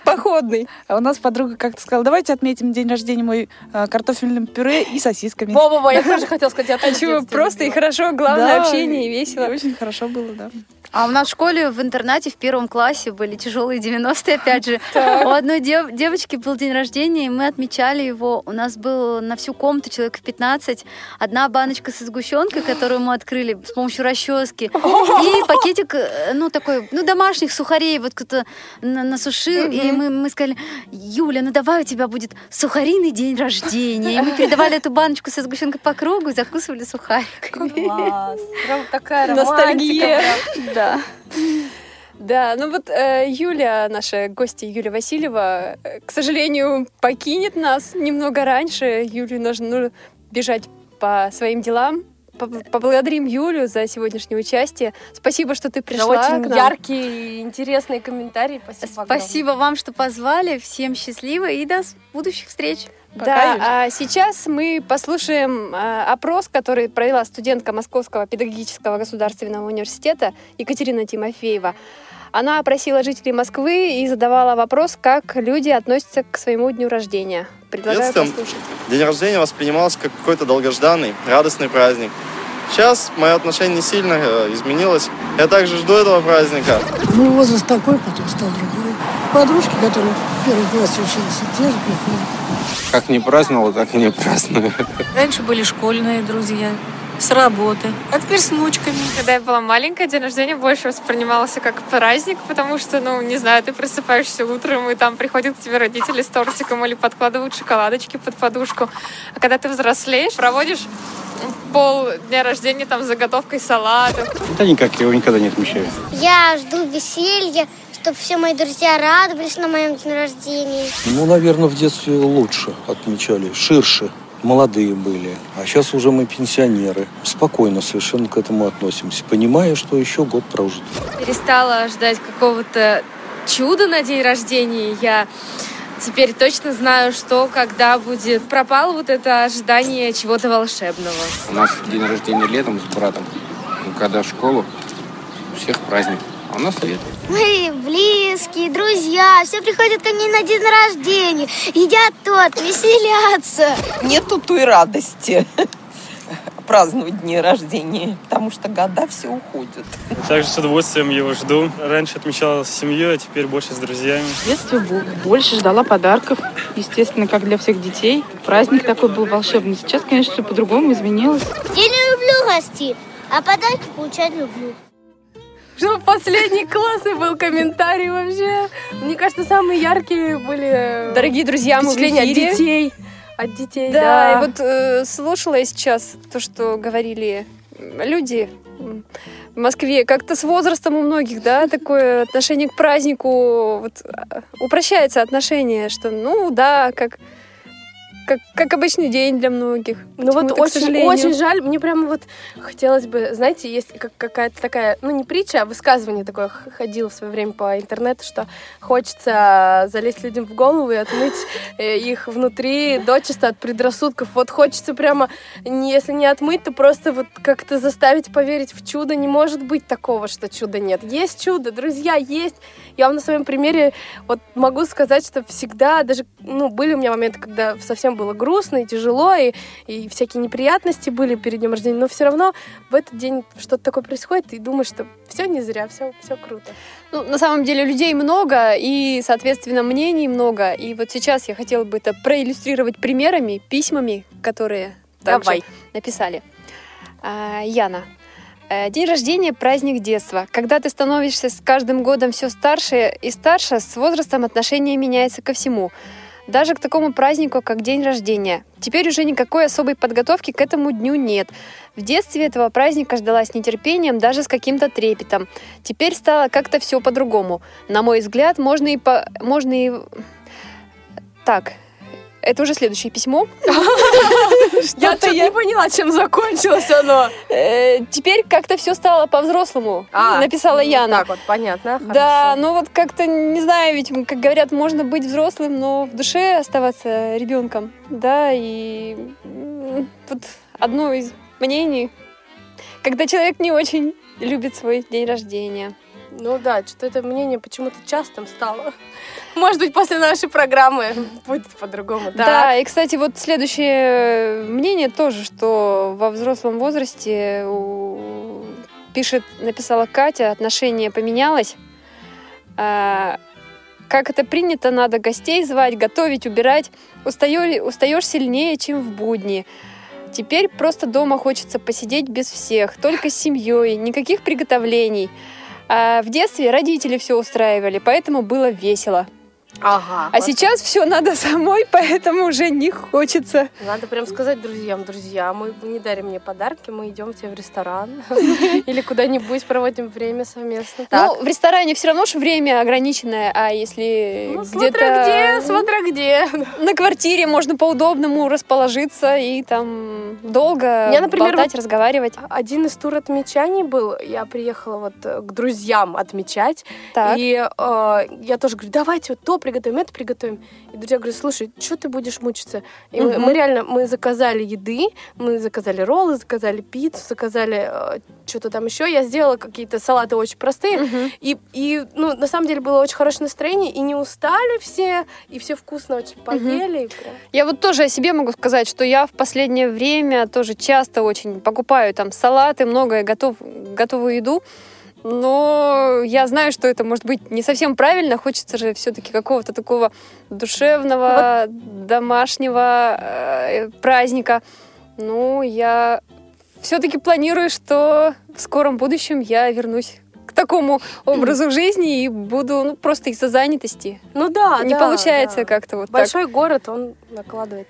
походный. А у нас подруга как-то сказала, давайте отметим день рождения мой э, картофельным пюре и сосисками. Во-во-во, я тоже хотела сказать, я А чего, просто и хорошо, главное общение И весело. очень хорошо было, да. А у нас в школе в интернате в первом классе были тяжелые 90-е, опять же. <laughs> У одной дев- девочки был день рождения, и мы отмечали его. У нас было на всю комнату человек в 15. Одна баночка со сгущенкой, которую мы открыли с помощью расчески. И <laughs> пакетик, э, ну, такой, ну, домашних сухарей вот кто-то на- насушил. И мы, мы сказали, Юля, ну, давай у тебя будет сухариный день рождения. И мы передавали эту баночку со сгущенкой по кругу и закусывали сухариками. Класс. Прям такая Ностальгия. романтика. Да. Да, ну вот э, Юля, наша гостья Юля Васильева, э, к сожалению, покинет нас немного раньше. Юле нужно ну, бежать по своим делам. По- Поблагодарим Юлю за сегодняшнее участие. Спасибо, что ты За пришла. очень к нам. яркие и интересные комментарии. Спасибо огромное. Спасибо вам, что позвали. Всем счастливо и до будущих встреч. Пока, Да, а сейчас мы послушаем э, опрос, который провела студентка Московского педагогического государственного университета Екатерина Тимофеева. Она опросила жителей Москвы и задавала вопрос, как люди относятся к своему дню рождения. Предлагаю Детством послушать. День рождения воспринимался как какой-то долгожданный, радостный праздник. Сейчас мое отношение не сильно э, изменилось. Я также жду этого праздника. Был возраст такой, потом стал другой. Подружки, которые в первом классе учились, те же приходят. Как не праздновал, так и не праздную. Раньше были школьные друзья, с работы, а теперь с внучками. Когда я была маленькая, день рождения больше воспринимался как праздник, потому что, ну, не знаю, ты просыпаешься утром, и там приходят к тебе родители с тортиком или подкладывают шоколадочки под подушку. А когда ты взрослеешь, проводишь пол дня рождения там с заготовкой салата. Да никак, я его никогда не отмечаю. Я жду веселья, чтобы все мои друзья радовались на моем день рождения. Ну, наверное, в детстве лучше отмечали, ширше. Молодые были. А сейчас уже мы пенсионеры. Спокойно совершенно к этому относимся, понимая, что еще год прожит. перестала ждать какого-то чуда на день рождения. Я теперь точно знаю, что когда будет. Пропало вот это ожидание чего-то волшебного. У нас день рождения летом с братом. Ну, когда в школу, у всех праздник. А у нас лето. Мои близкие, друзья, все приходят ко мне на день рождения, едят торт, веселятся. Нету той радости <laughs> праздновать дни рождения, потому что года все уходят. Также с удовольствием его жду. Раньше отмечала с семьей, а теперь больше с друзьями. В детстве больше ждала подарков, естественно, как для всех детей. Праздник такой был волшебный. Сейчас, конечно, все по-другому изменилось. Я не люблю гостей, а подарки получать люблю. Что последний классный был комментарий вообще. Мне кажется, самые яркие были Дорогие друзья, мы в впечатления от эфире. детей. От детей, Да, да. и вот э, слушала я сейчас то, что говорили люди в Москве. Как-то с возрастом у многих, да, такое отношение к празднику, вот, а, упрощается отношение, что, ну, да, как, как, как обычный день для многих. Ну вот очень, очень жаль. Мне прямо вот хотелось бы, знаете, есть как, какая-то такая, ну не притча, а высказывание такое ходило в свое время по интернету, что хочется залезть людям в голову и отмыть э, их внутри дочисто от предрассудков. Вот хочется прямо, если не отмыть, то просто вот как-то заставить поверить в чудо. Не может быть такого, что чуда нет. Есть чудо, друзья, есть. Я вам на своем примере вот могу сказать, что всегда, даже, ну, были у меня моменты, когда совсем было грустно и тяжело, и, и всякие неприятности были перед днем рождения, но все равно в этот день что-то такое происходит, и думаешь, что все не зря, все, все круто. Ну, на самом деле людей много, и, соответственно, мнений много. И вот сейчас я хотела бы это проиллюстрировать примерами, письмами, которые также Давай. написали. А, Яна. Э, День рождения – праздник детства. Когда ты становишься с каждым годом все старше и старше, с возрастом отношение меняется ко всему. Даже к такому празднику, как день рождения. Теперь уже никакой особой подготовки к этому дню нет. В детстве этого праздника ждала с нетерпением, даже с каким-то трепетом. Теперь стало как-то все по-другому. На мой взгляд, можно и по... можно и... Так, Это уже следующее письмо. <laughs> Я тут не поняла, чем закончилось оно. Э, Теперь как-то все стало по-взрослому, А, написала ну, Яна. Так вот, понятно. Да, ну вот как-то, не знаю, ведь, как говорят, можно быть взрослым, но в душе оставаться ребенком. Да, и вот одно из мнений, когда человек не очень любит свой день рождения. Ну да, что-то это мнение почему-то частым стало. <laughs> Может быть, после нашей программы будет по-другому. Да, и, кстати, вот следующее мнение тоже, что во взрослом возрасте у- пишет, написала Катя, отношение поменялось. А, как это принято, надо гостей звать, готовить, убирать. Устаю- устаешь сильнее, чем в будни. Теперь просто дома хочется посидеть без всех, только с семьей, никаких приготовлений. А в детстве родители все устраивали, поэтому было весело. Ага. А сейчас все надо <laughs> самой, поэтому уже не хочется. Надо прям сказать друзьям, друзья, мы не дарим мне подарки, мы идем тебе в ресторан <laughs> <laughs> или куда-нибудь проводим время совместно. Так. Ну, в ресторане все равно же время ограниченное, а если Ну, смотря где-то где, смотря где. на квартире можно по-удобному расположиться и там долго Я, например, болтать, вот разговаривать. Один из тур отмечаний был, я приехала вот э, к друзьям отмечать, Так. и э, я тоже говорю, давайте вот то приготовим, это приготовим. И друзья говорят, слушай, что ты будешь мучиться? И мы, Мгм. мы реально, мы заказали еды, мы заказали роллы, заказали пиццу, заказали э, что-то там еще. Я сделала какие-то салаты очень простые, и, и ну, на самом деле было очень хорошее настроение, и не устали все, и все вкусно очень поели. прям. Я вот тоже о себе могу сказать, что я в последнее время тоже часто очень покупаю там салаты, многое, готов, готовую еду. Но я знаю, что это может быть не совсем правильно. Хочется же все-таки какого-то такого душевного, домашнего э, праздника. Ну, я все-таки планирую, что в скором будущем я вернусь к такому образу жизни и буду ну, просто из-за занятости. Ну да, Не да, получается да. как-то вот так. Большой город, он накладывает.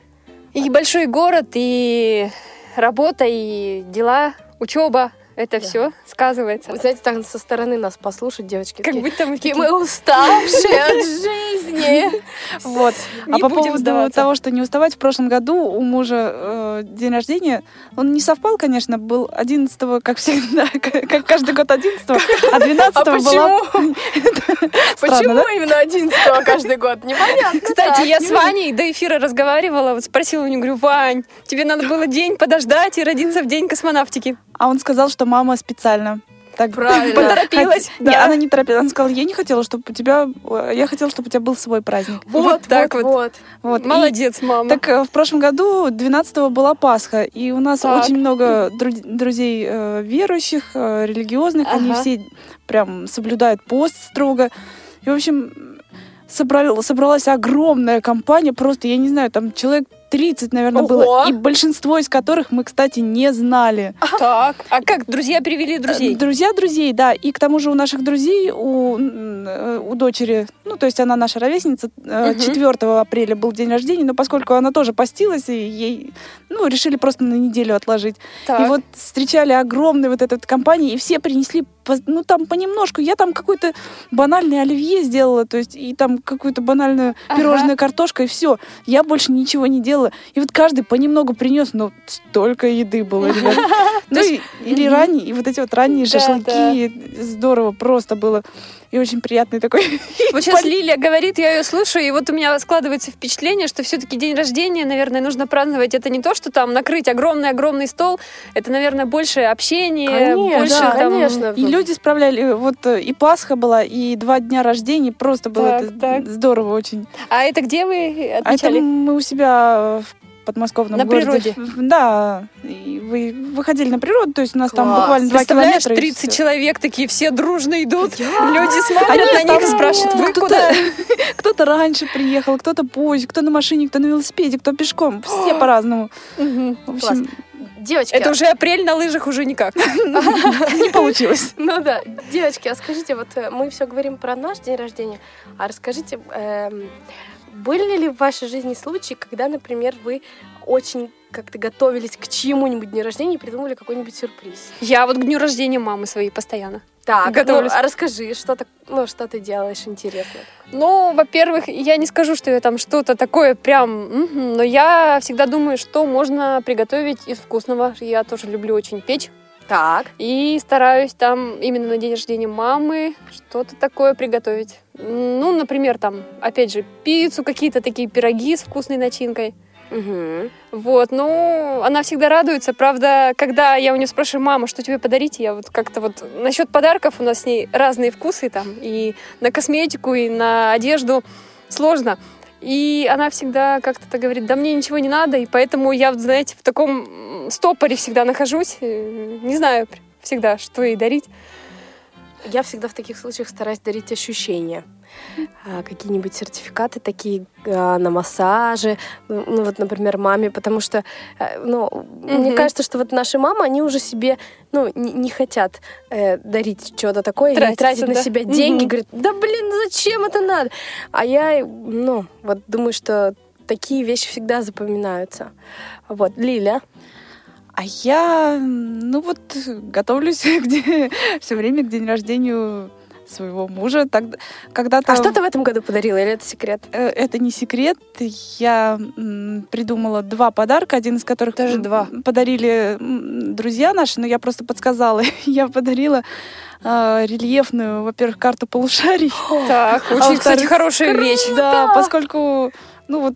И большой город, и работа, и дела, учеба. Это все сказывается. Вы знаете, так со стороны нас послушать, девочки. Как такие, будто мы такие, мы уставшие от жизни. <laughs> Вот. А по поводу того, что не уставать, в прошлом году у мужа э, день рождения, он не совпал, конечно, был 11 как всегда, <laughs> как каждый год 11 а 12 А была... почему? <laughs> Да? именно 11 каждый год? Непонятно. Кстати, я с Ваней до эфира разговаривала, вот спросила у нее, говорю, Вань, тебе надо было день подождать и родиться в день космонавтики. А он сказал, что мама специально. Так Правильно. <laughs> Поторопилась, Хот- Не, да. она не торопилась. Она сказала, я не хотела, чтобы у тебя... э, Я хотела, чтобы у тебя был свой праздник. Вот, так вот, вот. вот. Вот. и- Молодец, мама. Так э, в прошлом году 12 была Пасха, и у нас Так. очень много дру- друзей э, верующих, э, религиозных, они Ага. все прям соблюдают пост строго. И, в общем, собрал- собралась огромная компания, просто, я не знаю, там человек 30, наверное, Ого! было, и большинство из которых мы, кстати, не знали. Так, а как, друзья привели друзей? Э, Друзья друзей, да. И к тому же у наших друзей, у, э, у дочери, ну, то есть она наша ровесница, э, Мгм. 4 апреля был день рождения, но поскольку она тоже постилась, и ей, ну, решили просто на неделю отложить. Так. И вот встречали огромную вот эту компанию, и все принесли, ну, там понемножку. Я там какой-то банальный оливье сделала, то есть, и там какую-то банальную Ага. пирожную картошка, и все. Я больше ничего не делала. И вот каждый понемногу принес, но столько еды было, ребят. <laughs> Ну, или ранние, и вот эти вот ранние шашлыки, здорово просто было. И очень приятный такой. Вот <laughs> сейчас Лилия говорит, я ее слушаю, и вот у меня складывается впечатление, что все-таки день рождения, наверное, нужно праздновать. Это не то, что там накрыть огромный-огромный стол, это, наверное, больше общение, Конечно, больше да, там... конечно. И люди справляли, вот э, и Пасха была, и два дня рождения, просто было Так, это так. здорово очень. А это где вы А это отмечали? мы у себя в подмосковном На городе. природе? Да, и вы выходили на природу, то есть у нас там Класс. буквально два километра. и 30 всё. человек такие, все дружно идут, люди смотрят Они на них и там, спрашивают, вы кто-то- куда? <laughs> Кто-то раньше приехал, кто-то позже, кто на машине, кто на велосипеде, кто пешком. Все <gasps> по-разному. Девочки, Это уже апрель на лыжах уже никак. <laughs> <laughs> не получилось. Ну да, девочки, а скажите, вот э, мы все говорим про наш день рождения, а расскажите, эм, были ли в вашей жизни случаи, когда, например, вы очень как-то готовились к чьему-нибудь дню рождения и придумали какой-нибудь сюрприз? Я вот к дню рождения мамы своей постоянно. Так, Готовлюсь. ну, а расскажи, что, так, ну, что ты делаешь интересно? Ну, во-первых, я не скажу, что я там что-то такое прям, мгм, но я всегда думаю, что можно приготовить из вкусного. Я тоже люблю очень печь. Так. И стараюсь там именно на день рождения мамы что-то такое приготовить. Ну, например, там, опять же, пиццу, какие-то такие пироги с вкусной начинкой. Вот, ну, она всегда радуется. Правда, когда я у нее спрашиваю, мама, что тебе подарить, я вот как-то вот... Насчет подарков у нас с ней разные вкусы там, и на косметику, и на одежду сложно. И она всегда как-то говорит, да мне ничего не надо, и поэтому я, знаете, в таком стопоре всегда нахожусь. э, Не знаю всегда, что ей дарить. Я всегда в таких случаях стараюсь дарить ощущения. А, Какие-нибудь сертификаты такие а, на массажи, ну ну, вот, например, маме, потому что, э, ну, мне Мгм. кажется, что вот наши мамы, они уже себе, ну, не, не хотят э, дарить что-то такое, Тратиться, тратить на да. себя деньги, Мгм. говорят, да блин, зачем это надо? А я, ну, вот думаю, что такие вещи всегда запоминаются. Вот, Лиля. А я, ну вот, готовлюсь <laughs> где, все время к день рождения своего мужа. Тогда, когда-то... А что ты в этом году подарила, или это секрет? Э, Это не секрет. Я придумала два подарка, один из которых Даже два. подарили друзья наши, но я просто подсказала. <laughs> Я подарила э, рельефную, во-первых, карту полушарий. Так, А очень, кстати, хорошая вещь. Да, поскольку ну вот...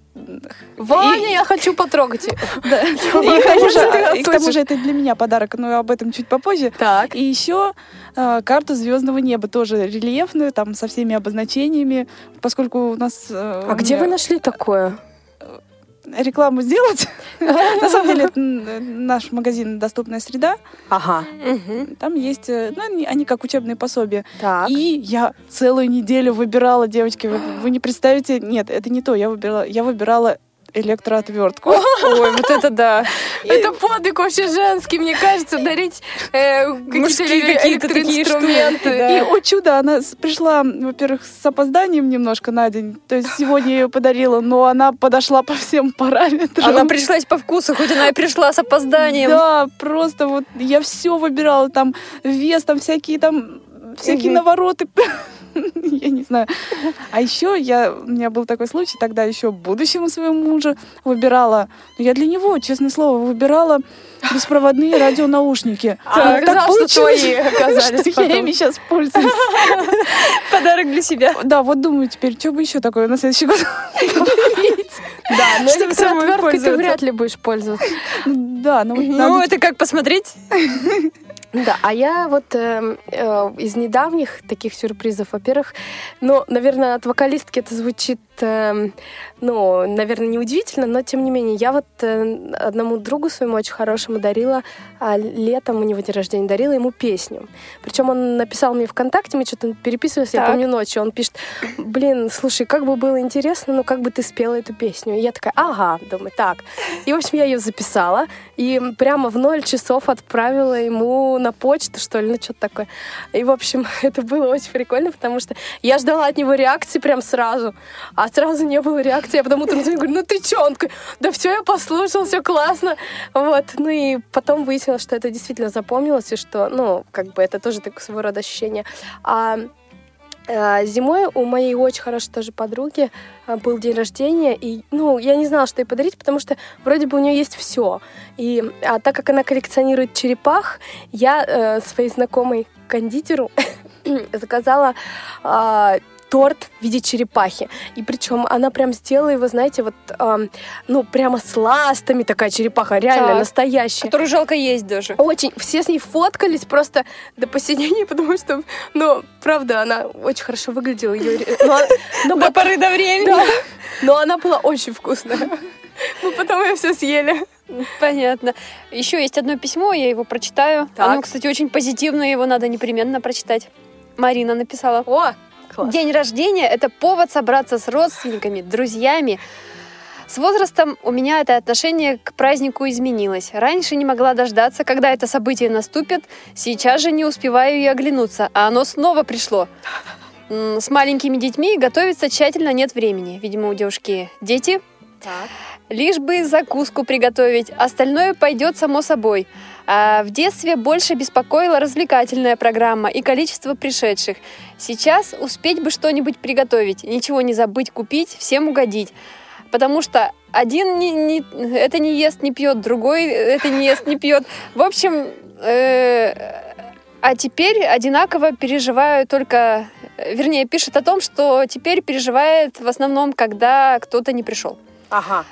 Ваня, я хочу потрогать. <laughs> Да. И к тому же- и к тому же это для меня подарок, но об этом чуть попозже. Так. И еще э, карту звездного неба тоже рельефную, там со всеми обозначениями, поскольку у нас. А где вы нашли такое? Рекламу сделать? <laughs> На самом деле, наш магазин «Доступная среда». Ага. Там есть, э, ну, они, они как учебные пособия. И я целую неделю выбирала, девочки, вы, вы не представите, нет, это не то, я выбирала, я выбирала электроотвертку. Ой, вот это да. <laughs> Это подвиг вообще женский, мне кажется, дарить э, какие-то электроинструменты. И, о чудо, она пришла, во-первых, с опозданием немножко на день. То есть сегодня ее подарила, но она подошла по всем параметрам. Она пришлась по вкусу, хоть она и пришла с опозданием. Да, просто вот я все выбирала, там вес, там всякие там всякие навороты. <laughs> <laughs> Я не знаю. А еще я, у меня был такой случай, тогда еще будущему своему мужу выбирала, ну, я для него, честное слово, выбирала беспроводные <laughs> радионаушники. А, Ну, оказалось, что твои <laughs> оказались что я ими сейчас пользуюсь. Подарок для себя. Да, вот думаю теперь, что бы еще такое на следующий год Да, но самой электроотверткой ты вряд ли будешь пользоваться. Да, ну, Ну, это как посмотреть. Да, а я вот эм, э, из недавних таких сюрпризов, во-первых, ну, наверное, от вокалистки это звучит, эм, ну, наверное, неудивительно, но тем не менее, я вот э, одному другу своему очень хорошему дарила, а, летом у него день рождения, дарила ему песню. Причем он написал мне ВКонтакте, мы что-то переписывались, я Так. помню ночью, он пишет, блин, слушай, как бы было интересно, ну, как бы ты спела эту песню. И я такая, ага, думаю, так. И, в общем, я ее записала, и прямо в ноль часов отправила ему на почту, что ли, ну, что-то такое. И, в общем, <laughs> это было очень прикольно, потому что я ждала от него реакции прям сразу, а сразу не было реакции. Я потом утром звоню, говорю, ну ты чё? Он такой, да все, я послушал, все классно. Вот, ну и потом выяснилось, что это действительно запомнилось, и что, ну, как бы это тоже такое своего рода ощущение. А э, Зимой у моей очень хорошей тоже подруги а, был день рождения, и, ну, я не знала, что ей подарить, потому что вроде бы у нее есть все. И а так как она коллекционирует черепах, я э, своей знакомой кондитеру <coughs> заказала а, торт в виде черепахи. И причем она прям сделала его, знаете, вот, ам, ну, прямо с ластами такая черепаха, реально Так. настоящая. Которую жалко есть даже. Очень. Все с ней фоткались просто до посинения, <laughs> потому что, ну, правда, она очень хорошо выглядела. Ее, До поры до времени. Да. Но она была очень вкусная. <laughs> Мы потом ее все съели. Понятно. Еще есть одно письмо, я его прочитаю. Так. Оно, кстати, очень позитивное, его надо непременно прочитать. Марина написала. О, класс. День рождения – это повод собраться с родственниками, друзьями. С возрастом у меня это отношение к празднику изменилось. Раньше не могла дождаться, когда это событие наступит. Сейчас же не успеваю и оглянуться, а оно снова пришло. С маленькими детьми готовиться тщательно нет времени. Видимо, у девушки дети. Лишь бы закуску приготовить, остальное пойдет само собой. А в детстве больше беспокоила развлекательная программа и количество пришедших. Сейчас успеть бы что-нибудь приготовить, ничего не забыть купить, всем угодить. Потому что один не, не- это не ест, не пьет, другой это не ест, не пьет. В общем, э, а теперь одинаково переживаю только, вернее, пишет о том, что теперь переживает в основном, когда кто-то не пришел. Ага.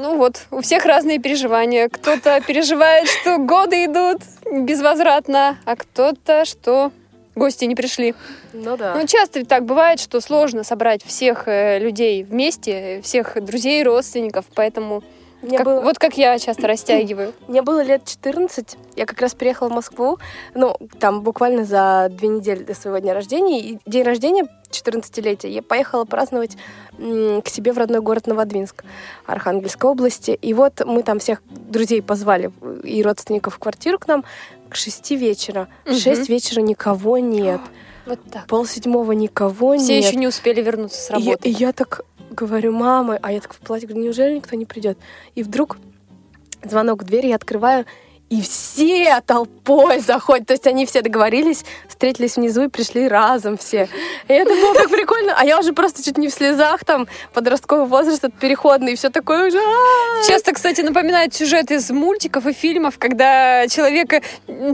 Ну вот, у всех разные переживания. Кто-то переживает, что годы идут безвозвратно, а кто-то, что гости не пришли. Ну да. Ну, часто так бывает, что сложно собрать всех э, людей вместе, всех друзей, родственников, поэтому Мне как- было- вот как я часто <clears throat> растягиваю. Мне было лет 14, я как раз приехала в Москву, ну, там буквально за две недели до своего дня рождения, и день рождения 14-летия я поехала праздновать к себе в родной город Новодвинск, Архангельской области, и вот мы там всех друзей позвали и родственников в квартиру к нам к шести вечера. Шесть вечера никого нет. <gasps> Вот так. Пол седьмого никого Все нет. еще не успели вернуться с И работы. И я, так говорю, мама, а я так в платье говорю, неужели никто не придет? И вдруг звонок в дверь, я открываю, и все толпой заходят. То есть они все договорились, встретились внизу и пришли разом все. И это было так прикольно. А я уже просто чуть не в слезах, там, подростковый возраст, этот переходный, и все такое уже... Часто, кстати, напоминает сюжет из мультиков и фильмов, когда человека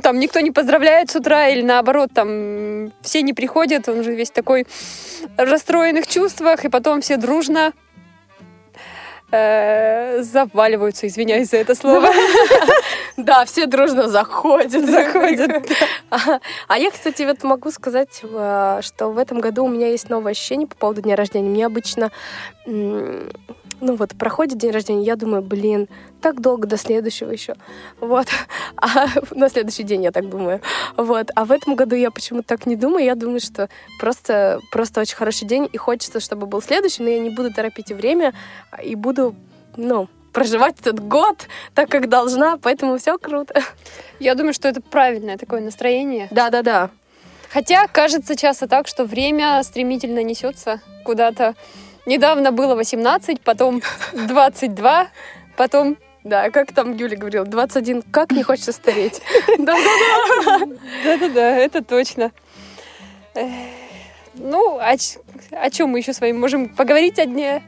там никто не поздравляет с утра, или наоборот, там все не приходят, он же весь такой расстроенных чувствах, и потом все дружно заваливаются, извиняюсь за это слово. <laughs> Да, все дружно заходят. Заходят. <laughs> А, я, кстати, вот могу сказать, э, что в этом году у меня есть новое ощущение по поводу дня рождения. Мне обычно, ну вот, проходит день рождения, я думаю, блин, так долго до следующего еще. Вот. <laughs> А на следующий день я так думаю. Вот. А в этом году я почему-то так не думаю. Я думаю, что просто, просто очень хороший день, и хочется, чтобы был следующий, но я не буду торопить и время, и буду, ну, проживать этот год так, как должна, поэтому все круто. Я думаю, что это правильное такое настроение. Да-да-да. Хотя кажется часто так, что время стремительно несется куда-то. Недавно было 18, потом 22, потом... Да, как там Юля говорила, 21, как не хочется стареть. <laughs> Да-да-да. Да-да-да, это точно. Ну, о, ч- о чем мы еще с вами можем поговорить о дне?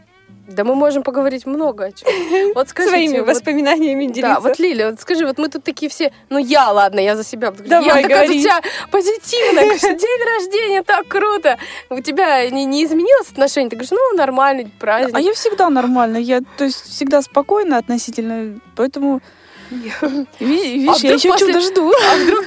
Да мы можем поговорить много о чем. <laughs> Вот скажите, Своими вот- воспоминаниями делиться. Да, вот Лиля, вот скажи, вот мы тут такие все, ну я, ладно, я за себя. Давай, я такая тут говори. вся позитивная, говоришь, день рождения, так круто. У тебя не, не изменилось отношение? Ты говоришь, ну нормальный праздник. А я всегда нормально. Я, то есть, всегда спокойна относительно, поэтому... Ви- Видишь, я вдруг еще чудо жду.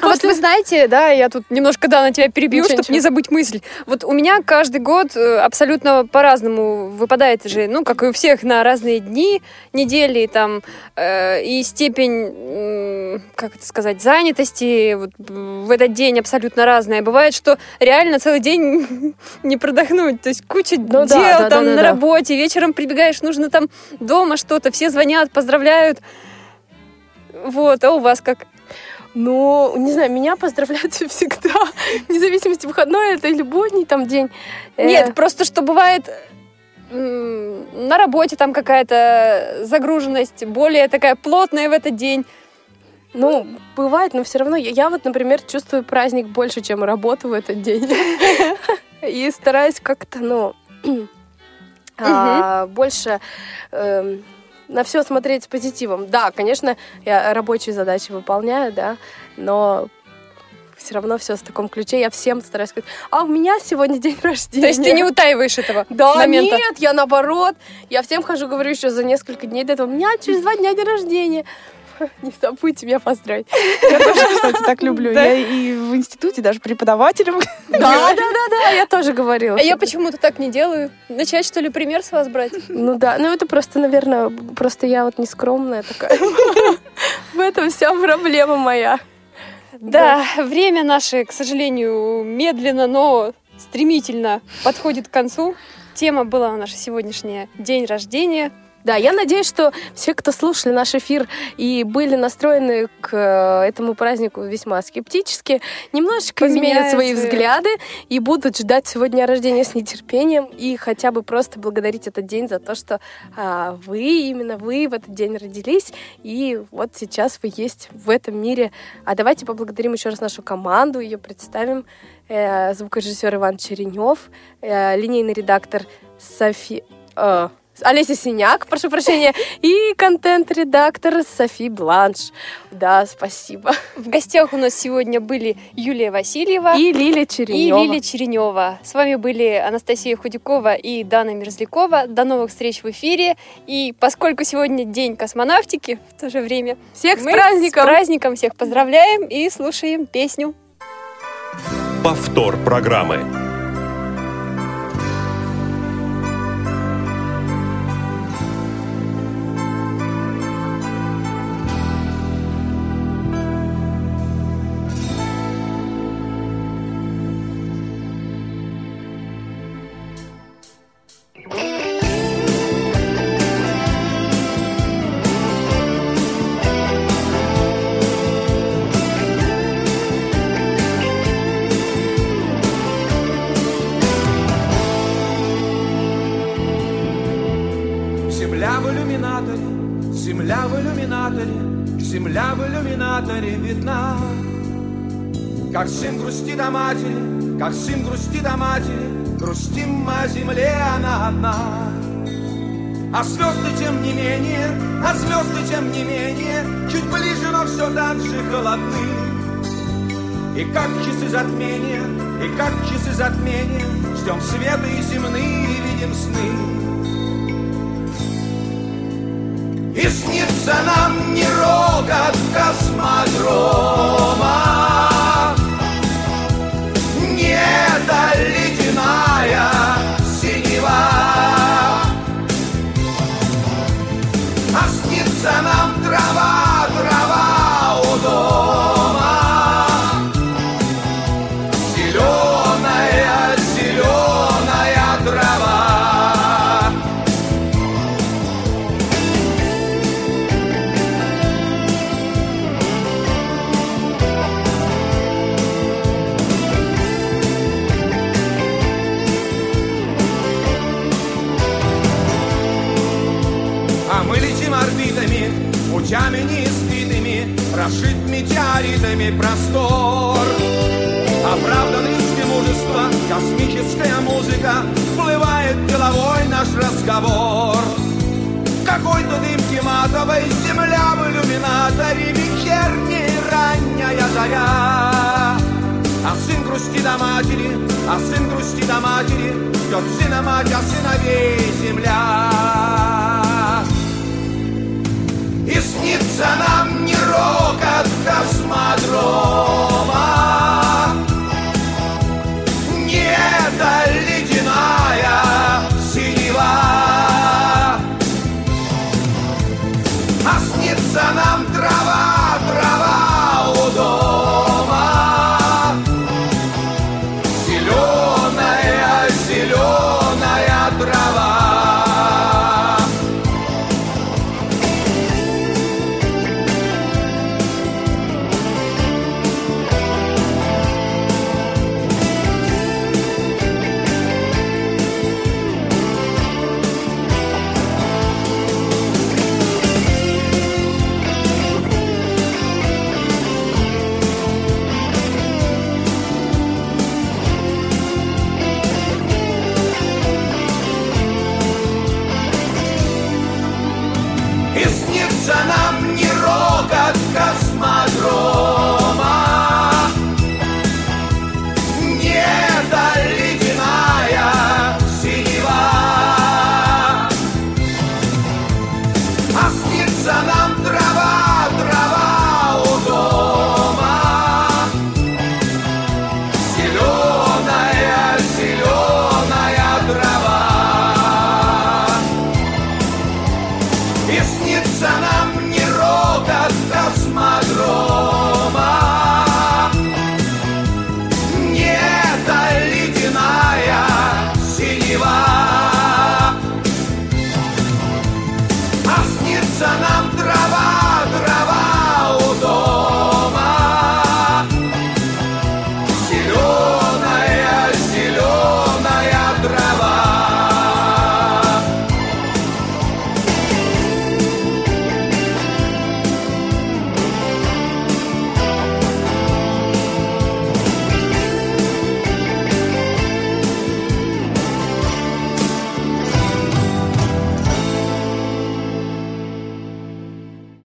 А вот вы знаете, да, я тут немножко, да, на тебя перебью, Ничего, чтобы не забыть мысль. Вот у меня каждый год э, абсолютно по-разному выпадает же, ну, как и у всех, на разные дни, недели, там, э, и степень, как это сказать, занятости вот, в этот день абсолютно разная. Бывает, что реально целый день <laughs> не продохнуть, то есть куча Ну да, дел да, там да, да, на да. работе, вечером прибегаешь, нужно там дома что-то, все звонят, поздравляют. Вот, а у вас как? Ну, не знаю, меня поздравляют <laughs> всегда, вне зависимости, выходной это или будний там день. Э, Нет, просто что бывает на работе там какая-то загруженность более такая плотная в этот день. Ну, бывает, но все равно я, я вот, например, чувствую праздник больше, чем работу в этот день. <laughs> И стараюсь как-то, ну, <clears throat> а, больше эм, на все смотреть с позитивом. Да, конечно, я рабочие задачи выполняю, да, но все равно все в таком ключе. Я всем стараюсь сказать, а у меня сегодня день <laughs> рождения. То есть ты не утаиваешь этого Да, момента? нет, я наоборот. Я всем хожу, говорю еще за несколько дней до этого. У меня через два дня день рождения. <laughs> Не забудьте меня поздравить. Я тоже, кстати, так люблю. Я и в институте даже преподавателем. Да, да, да, да, я тоже говорила. А я почему-то так не делаю. Начать, что ли, пример с вас брать? Ну да, ну это просто, наверное, просто я вот нескромная такая. <laughs> В этом вся проблема моя. Да, время наше, к сожалению, медленно, но стремительно подходит к концу. Тема была наша сегодняшняя день рождения. Да, я надеюсь, что все, кто слушали наш эфир и были настроены к э, этому празднику весьма скептически, немножечко изменят Поменяют свои свои- взгляды и будут ждать своего дня рождения с нетерпением и хотя бы просто благодарить этот день за то, что а, вы, именно вы в этот день родились, и вот сейчас вы есть в этом мире. А давайте поблагодарим еще раз нашу команду, ее представим. Э, звукорежиссер Иван Черенев, э, линейный редактор Софи... э, Олеся Синяк, прошу прощения, и контент-редактор Софи Бланш. Да, спасибо. В гостях у нас сегодня были Юлия Васильева И Лилия Черенева. И Лилия Черенева. С вами были Анастасия Худякова и Дана Мерзлякова. До новых встреч в эфире. И поскольку сегодня день космонавтики, в то же время всех мы с праздником! С праздником всех поздравляем и слушаем песню. Повтор программы. Грустит о матери, как сын грустит о матери, грустим мы о земле, она одна. А звезды тем не менее, а звезды тем не менее, чуть ближе, но все так же холодны. И как часы затмения, и как часы затмения, ждем света и земные, и видим сны. И снится нам не рокот космодрома, fire. Метеоритами простор. Оправдан риски мужества, космическая музыка, Всплывает деловой наш разговор. Какой-то дымки матовой, земля в иллюминаторе, Вечерняя ранняя заря. А сын грустит о матери, а сын грустит о матери, Ждет сына мать, а сыновей земля. И снится нам космодрома. Недалеко.